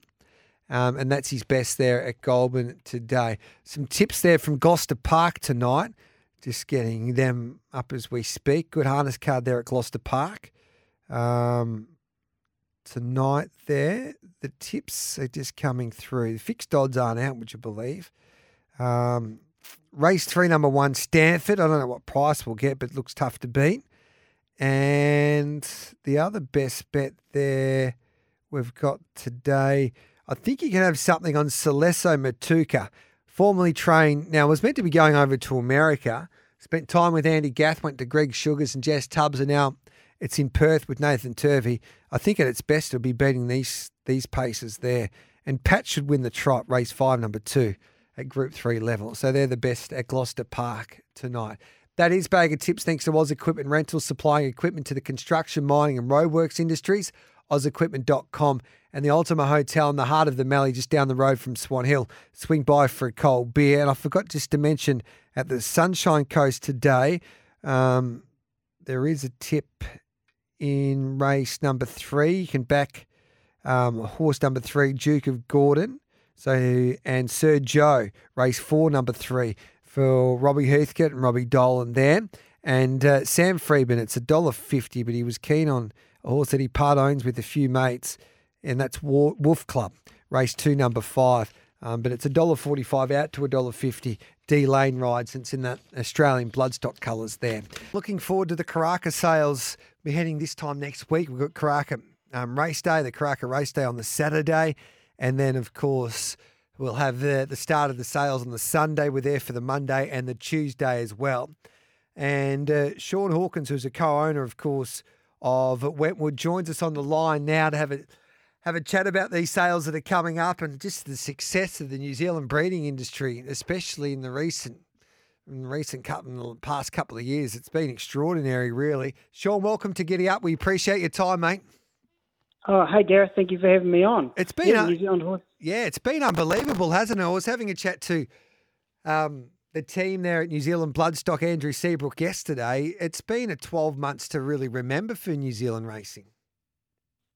Um, and that's his best there at Goulburn today. Some tips there from Gloucester Park tonight. Just getting them up as we speak. Good harness card there at Gloucester Park. Um, tonight there, the tips are just coming through. The fixed odds aren't out, would you believe? Um, race three, number one, Stanford. I don't know what price we'll get, but looks tough to beat. And the other best bet there we've got today, I think you can have something on Celesso Matuka, formerly trained. Now, was meant to be going over to America. Spent time with Andy Gath, went to Greg Sugars and Jess Tubbs, and now it's in Perth with Nathan Turvey. I think at its best, it'll be beating these these paces there. And Pat should win the trot, race five, number two, at Group Three level. So they're the best at Gloucester Park tonight. That is Bag of Tips thanks to Oz Equipment Rentals, supplying equipment to the construction, mining, and roadworks industries. OzEquipment.com and the Ultima Hotel in the heart of the Mallee, just down the road from Swan Hill. Swing by for a cold beer. And I forgot just to mention at the Sunshine Coast today, um, there is a tip in race number three. You can back um, horse number three, Duke of Gordon. So and Sir Joe, race four, number three for Robbie Heathcote and Robbie Dolan there. And uh, Sam Freeman, it's a dollar fifty, but he was keen on a horse that he part owns with a few mates, and that's Wolf Club, race two, number five. Um, but it's a dollar forty-five out to a dollar fifty. D Lane ride since in that Australian bloodstock colours there. Looking forward to the Karaka sales. We're heading this time next week. We've got Karaka um, race day, the Karaka race day on the Saturday, and then of course we'll have the the start of the sales on the Sunday. We're there for the Monday and the Tuesday as well. And uh, Sean Hawkins, who's a co-owner, of course, of Wentwood, joins us on the line now to have a have a chat about these sales that are coming up and just the success of the New Zealand breeding industry, especially in the recent in the recent couple, in the past couple of years. It's been extraordinary, really. Sean, welcome to Giddy Up. We appreciate your time, mate. Oh, hey Gareth, thank you for having me on. It's been yeah, a- New Zealand horse. Yeah, it's been unbelievable, hasn't it? I was having a chat to um, the team there at New Zealand Bloodstock, Andrew Seabrook, yesterday. It's been a 12 months to really remember for New Zealand racing.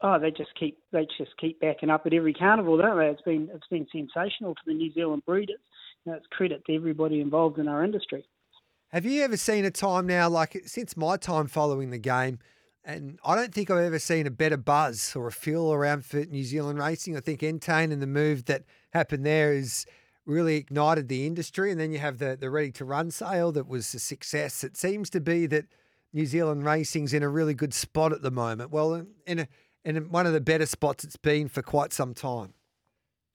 Oh, they just keep they just keep backing up at every carnival, don't they? It's been it's been sensational for the New Zealand breeders. And it's credit to everybody involved in our industry. Have you ever seen a time now, like since my time following the game, and I don't think I've ever seen a better buzz or a feel around for New Zealand racing. I think Entain and the move that happened there has really ignited the industry. And then you have the, the ready to run sale that was a success. It seems to be that New Zealand racing's in a really good spot at the moment. Well, in a, in one of the better spots it's been for quite some time.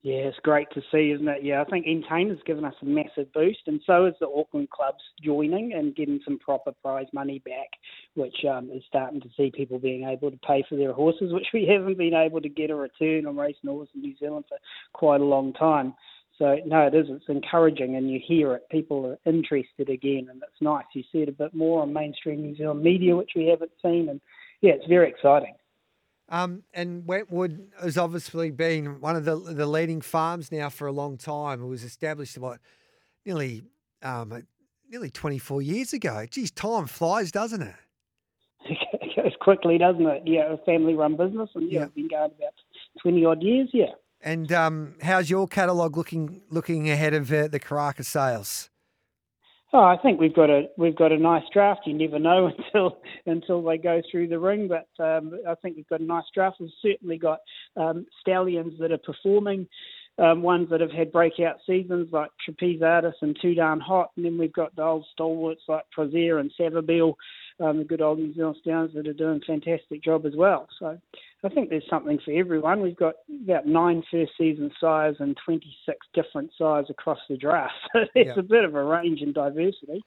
Yeah, it's great to see, isn't it? Yeah, I think Entain has given us a massive boost, and so is the Auckland clubs joining and getting some proper prize money back, which um, is starting to see people being able to pay for their horses, which we haven't been able to get a return on racing horses in New Zealand for quite a long time. So no, it is. It's encouraging, and you hear it. People are interested again, and it's nice. You see it a bit more on mainstream New Zealand media, which we haven't seen, and yeah, it's very exciting. Um, and Wentwood has obviously been one of the the leading farms now for a long time. It was established what nearly um, nearly twenty four years ago. Geez, time flies, doesn't it? it goes quickly, doesn't it? Yeah, a family run business, and yeah, Yeah. it's been going about twenty odd years. Yeah. And um, how's your catalogue looking looking ahead of uh, the Karaka sales? Oh, I think we've got a we've got a nice draft. You never know until until they go through the ring, but um, I think we've got a nice draft. We've certainly got um, stallions that are performing, um, ones that have had breakout seasons like Trapeze Artist and Too Darn Hot, and then we've got the old stalwarts like Proisir and Savabeel, um, the good old New Zealand stallions that are doing a fantastic job as well. So I think there's something for everyone. We've got about nine first season sires and 26 different sires across the draft. So there's Yeah. a bit of a range and diversity.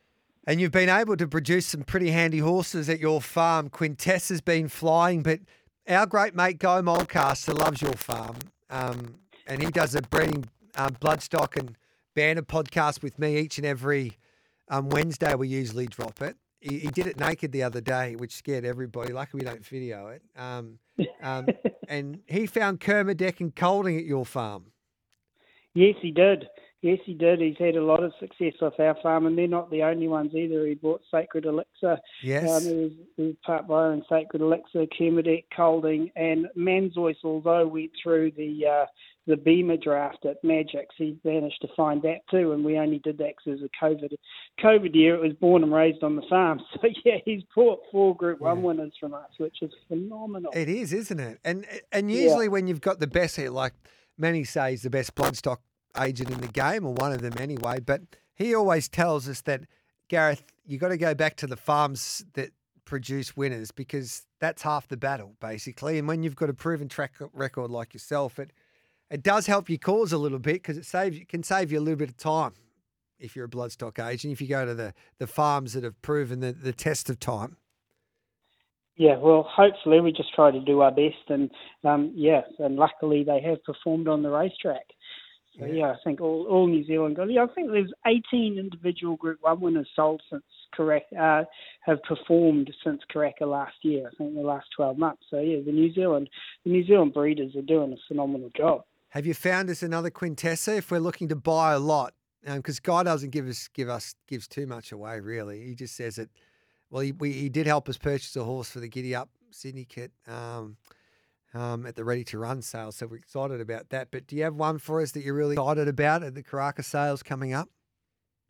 And you've been able to produce some pretty handy horses at your farm. Quintess has been flying, but our great mate Guy Mulcaster loves your farm, um, and he does a breeding um, bloodstock and banner podcast with me each and every um, Wednesday. We usually drop it. He, he did it naked the other day, which scared everybody. Luckily, we don't video it. Um, um, and he found Kermadec and Colding at your farm. Yes, he did. Yes, he did. He's had a lot of success off our farm, and they're not the only ones either. He bought Sacred Elixir. Yes. Um, there was, there was Part Byron, Sacred Elixir, Kermadec, Colding, and Manzoice, although went through the uh, the Beamer draft at Magic, he managed to find that too, and we only did that because it was a COVID COVID year. It was born and raised on the farm. So, yeah, he's bought four Group 1 winners from us, which is phenomenal. It is, isn't it? And and Yeah. usually when you've got the best, like many say, is the best bloodstock agent in the game, or one of them anyway. But he always tells us that Gareth, you got to go back to the farms that produce winners because that's half the battle, basically. And when you've got a proven track record like yourself, it it does help your cause a little bit because it saves it can save you a little bit of time if you're a bloodstock agent. If you go to the the farms that have proven the, the test of time. Yeah, well, hopefully we just try to do our best, and um, yeah, and luckily they have performed on the racetrack. So yeah, I think all, all New Zealand got. Yeah, I think there's 18 individual Group One winners sold since correct uh, have performed since Karaka last year. I think the last 12 months. So yeah, the New Zealand the New Zealand breeders are doing a phenomenal job. Have you found us another Quintessa if we're looking to buy a lot? Because um, Guy doesn't give us give us gives too much away really. He just says it. Well, he we, he did help us purchase a horse for the Giddy Up Sydney kit. Um, um, at the Ready to Run sale. So we're excited about that. But do you have one for us that you're really excited about at the Karaka sales coming up?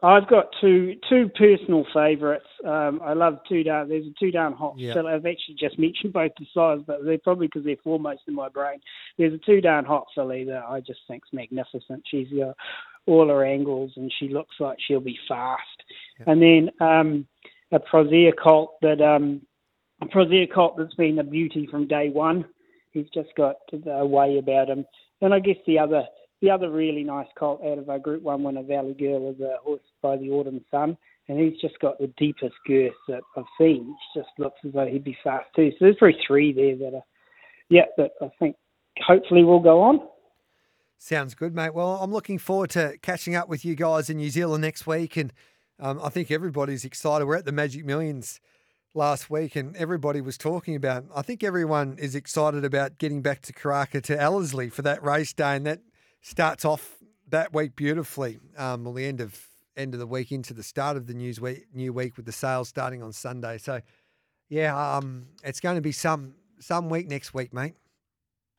I've got two two personal favourites. Um, I love two down. There's a Too Darn Hot Yeah. filly. I've actually just mentioned both the size, but they're probably because they're foremost in my brain. There's a Too Darn Hot filly that I just think's magnificent. She's got all her angles, and she looks like she'll be fast. And then um, a Proisir colt that um, a Proisir colt that's been a beauty from day one. He's just got a way about him. And I guess the other the other really nice colt out of our Group One winner, Valley Girl, is a horse by the Autumn Sun, and he's just got the deepest girth that I've seen. He just looks as though he'd be fast too. So there's probably three there that are, yeah, that I think hopefully will go on. Sounds good, mate. Well, I'm looking forward to catching up with you guys in New Zealand next week, and um, I think everybody's excited. We're at the Magic Millions last week, and everybody was talking about. I think everyone is excited about getting back to Karaka to Ellerslie for that race day, and that starts off that week beautifully. Um, well, the end of end of the week into the start of the news week, new week with the sales starting on Sunday. So, yeah, um, it's going to be some some week next week, mate.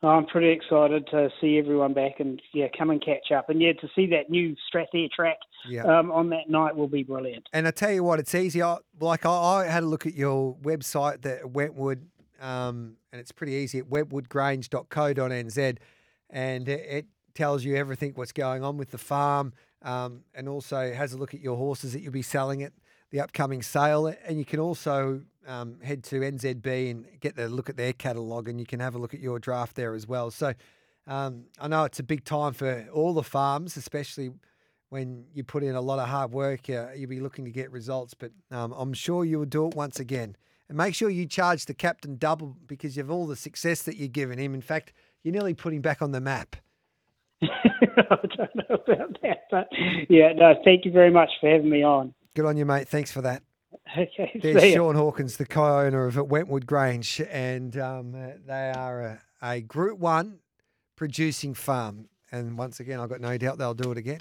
I'm pretty excited to see everyone back and yeah, come and catch up. And yeah, to see that new StrathAyr track Yeah. um, on that night will be brilliant. And I tell you what, it's easy. I, like I, I had a look at your website, that Wentwood, um, and it's pretty easy at wentwoodgrange.co.nz, and it, it tells you everything what's going on with the farm, um, and also has a look at your horses that you'll be selling at the upcoming sale. And you can also um, head to NZB and get the look at their catalogue, and you can have a look at your draft there as well. So um, I know it's a big time for all the farms, especially when you put in a lot of hard work, uh, you'll be looking to get results. But um, I'm sure you will do it once again. And make sure you charge the captain double because you've all the success that you're giving him. In fact, you're nearly putting him back on the map. I don't know about that, but yeah, no, thank you very much for having me on. Good on you, mate. Thanks for that. Okay, There's. Sean Hawkins, the co-owner of Wentwood Grange, and um, uh, they are a, a Group One producing farm. And once again, I've got no doubt they'll do it again.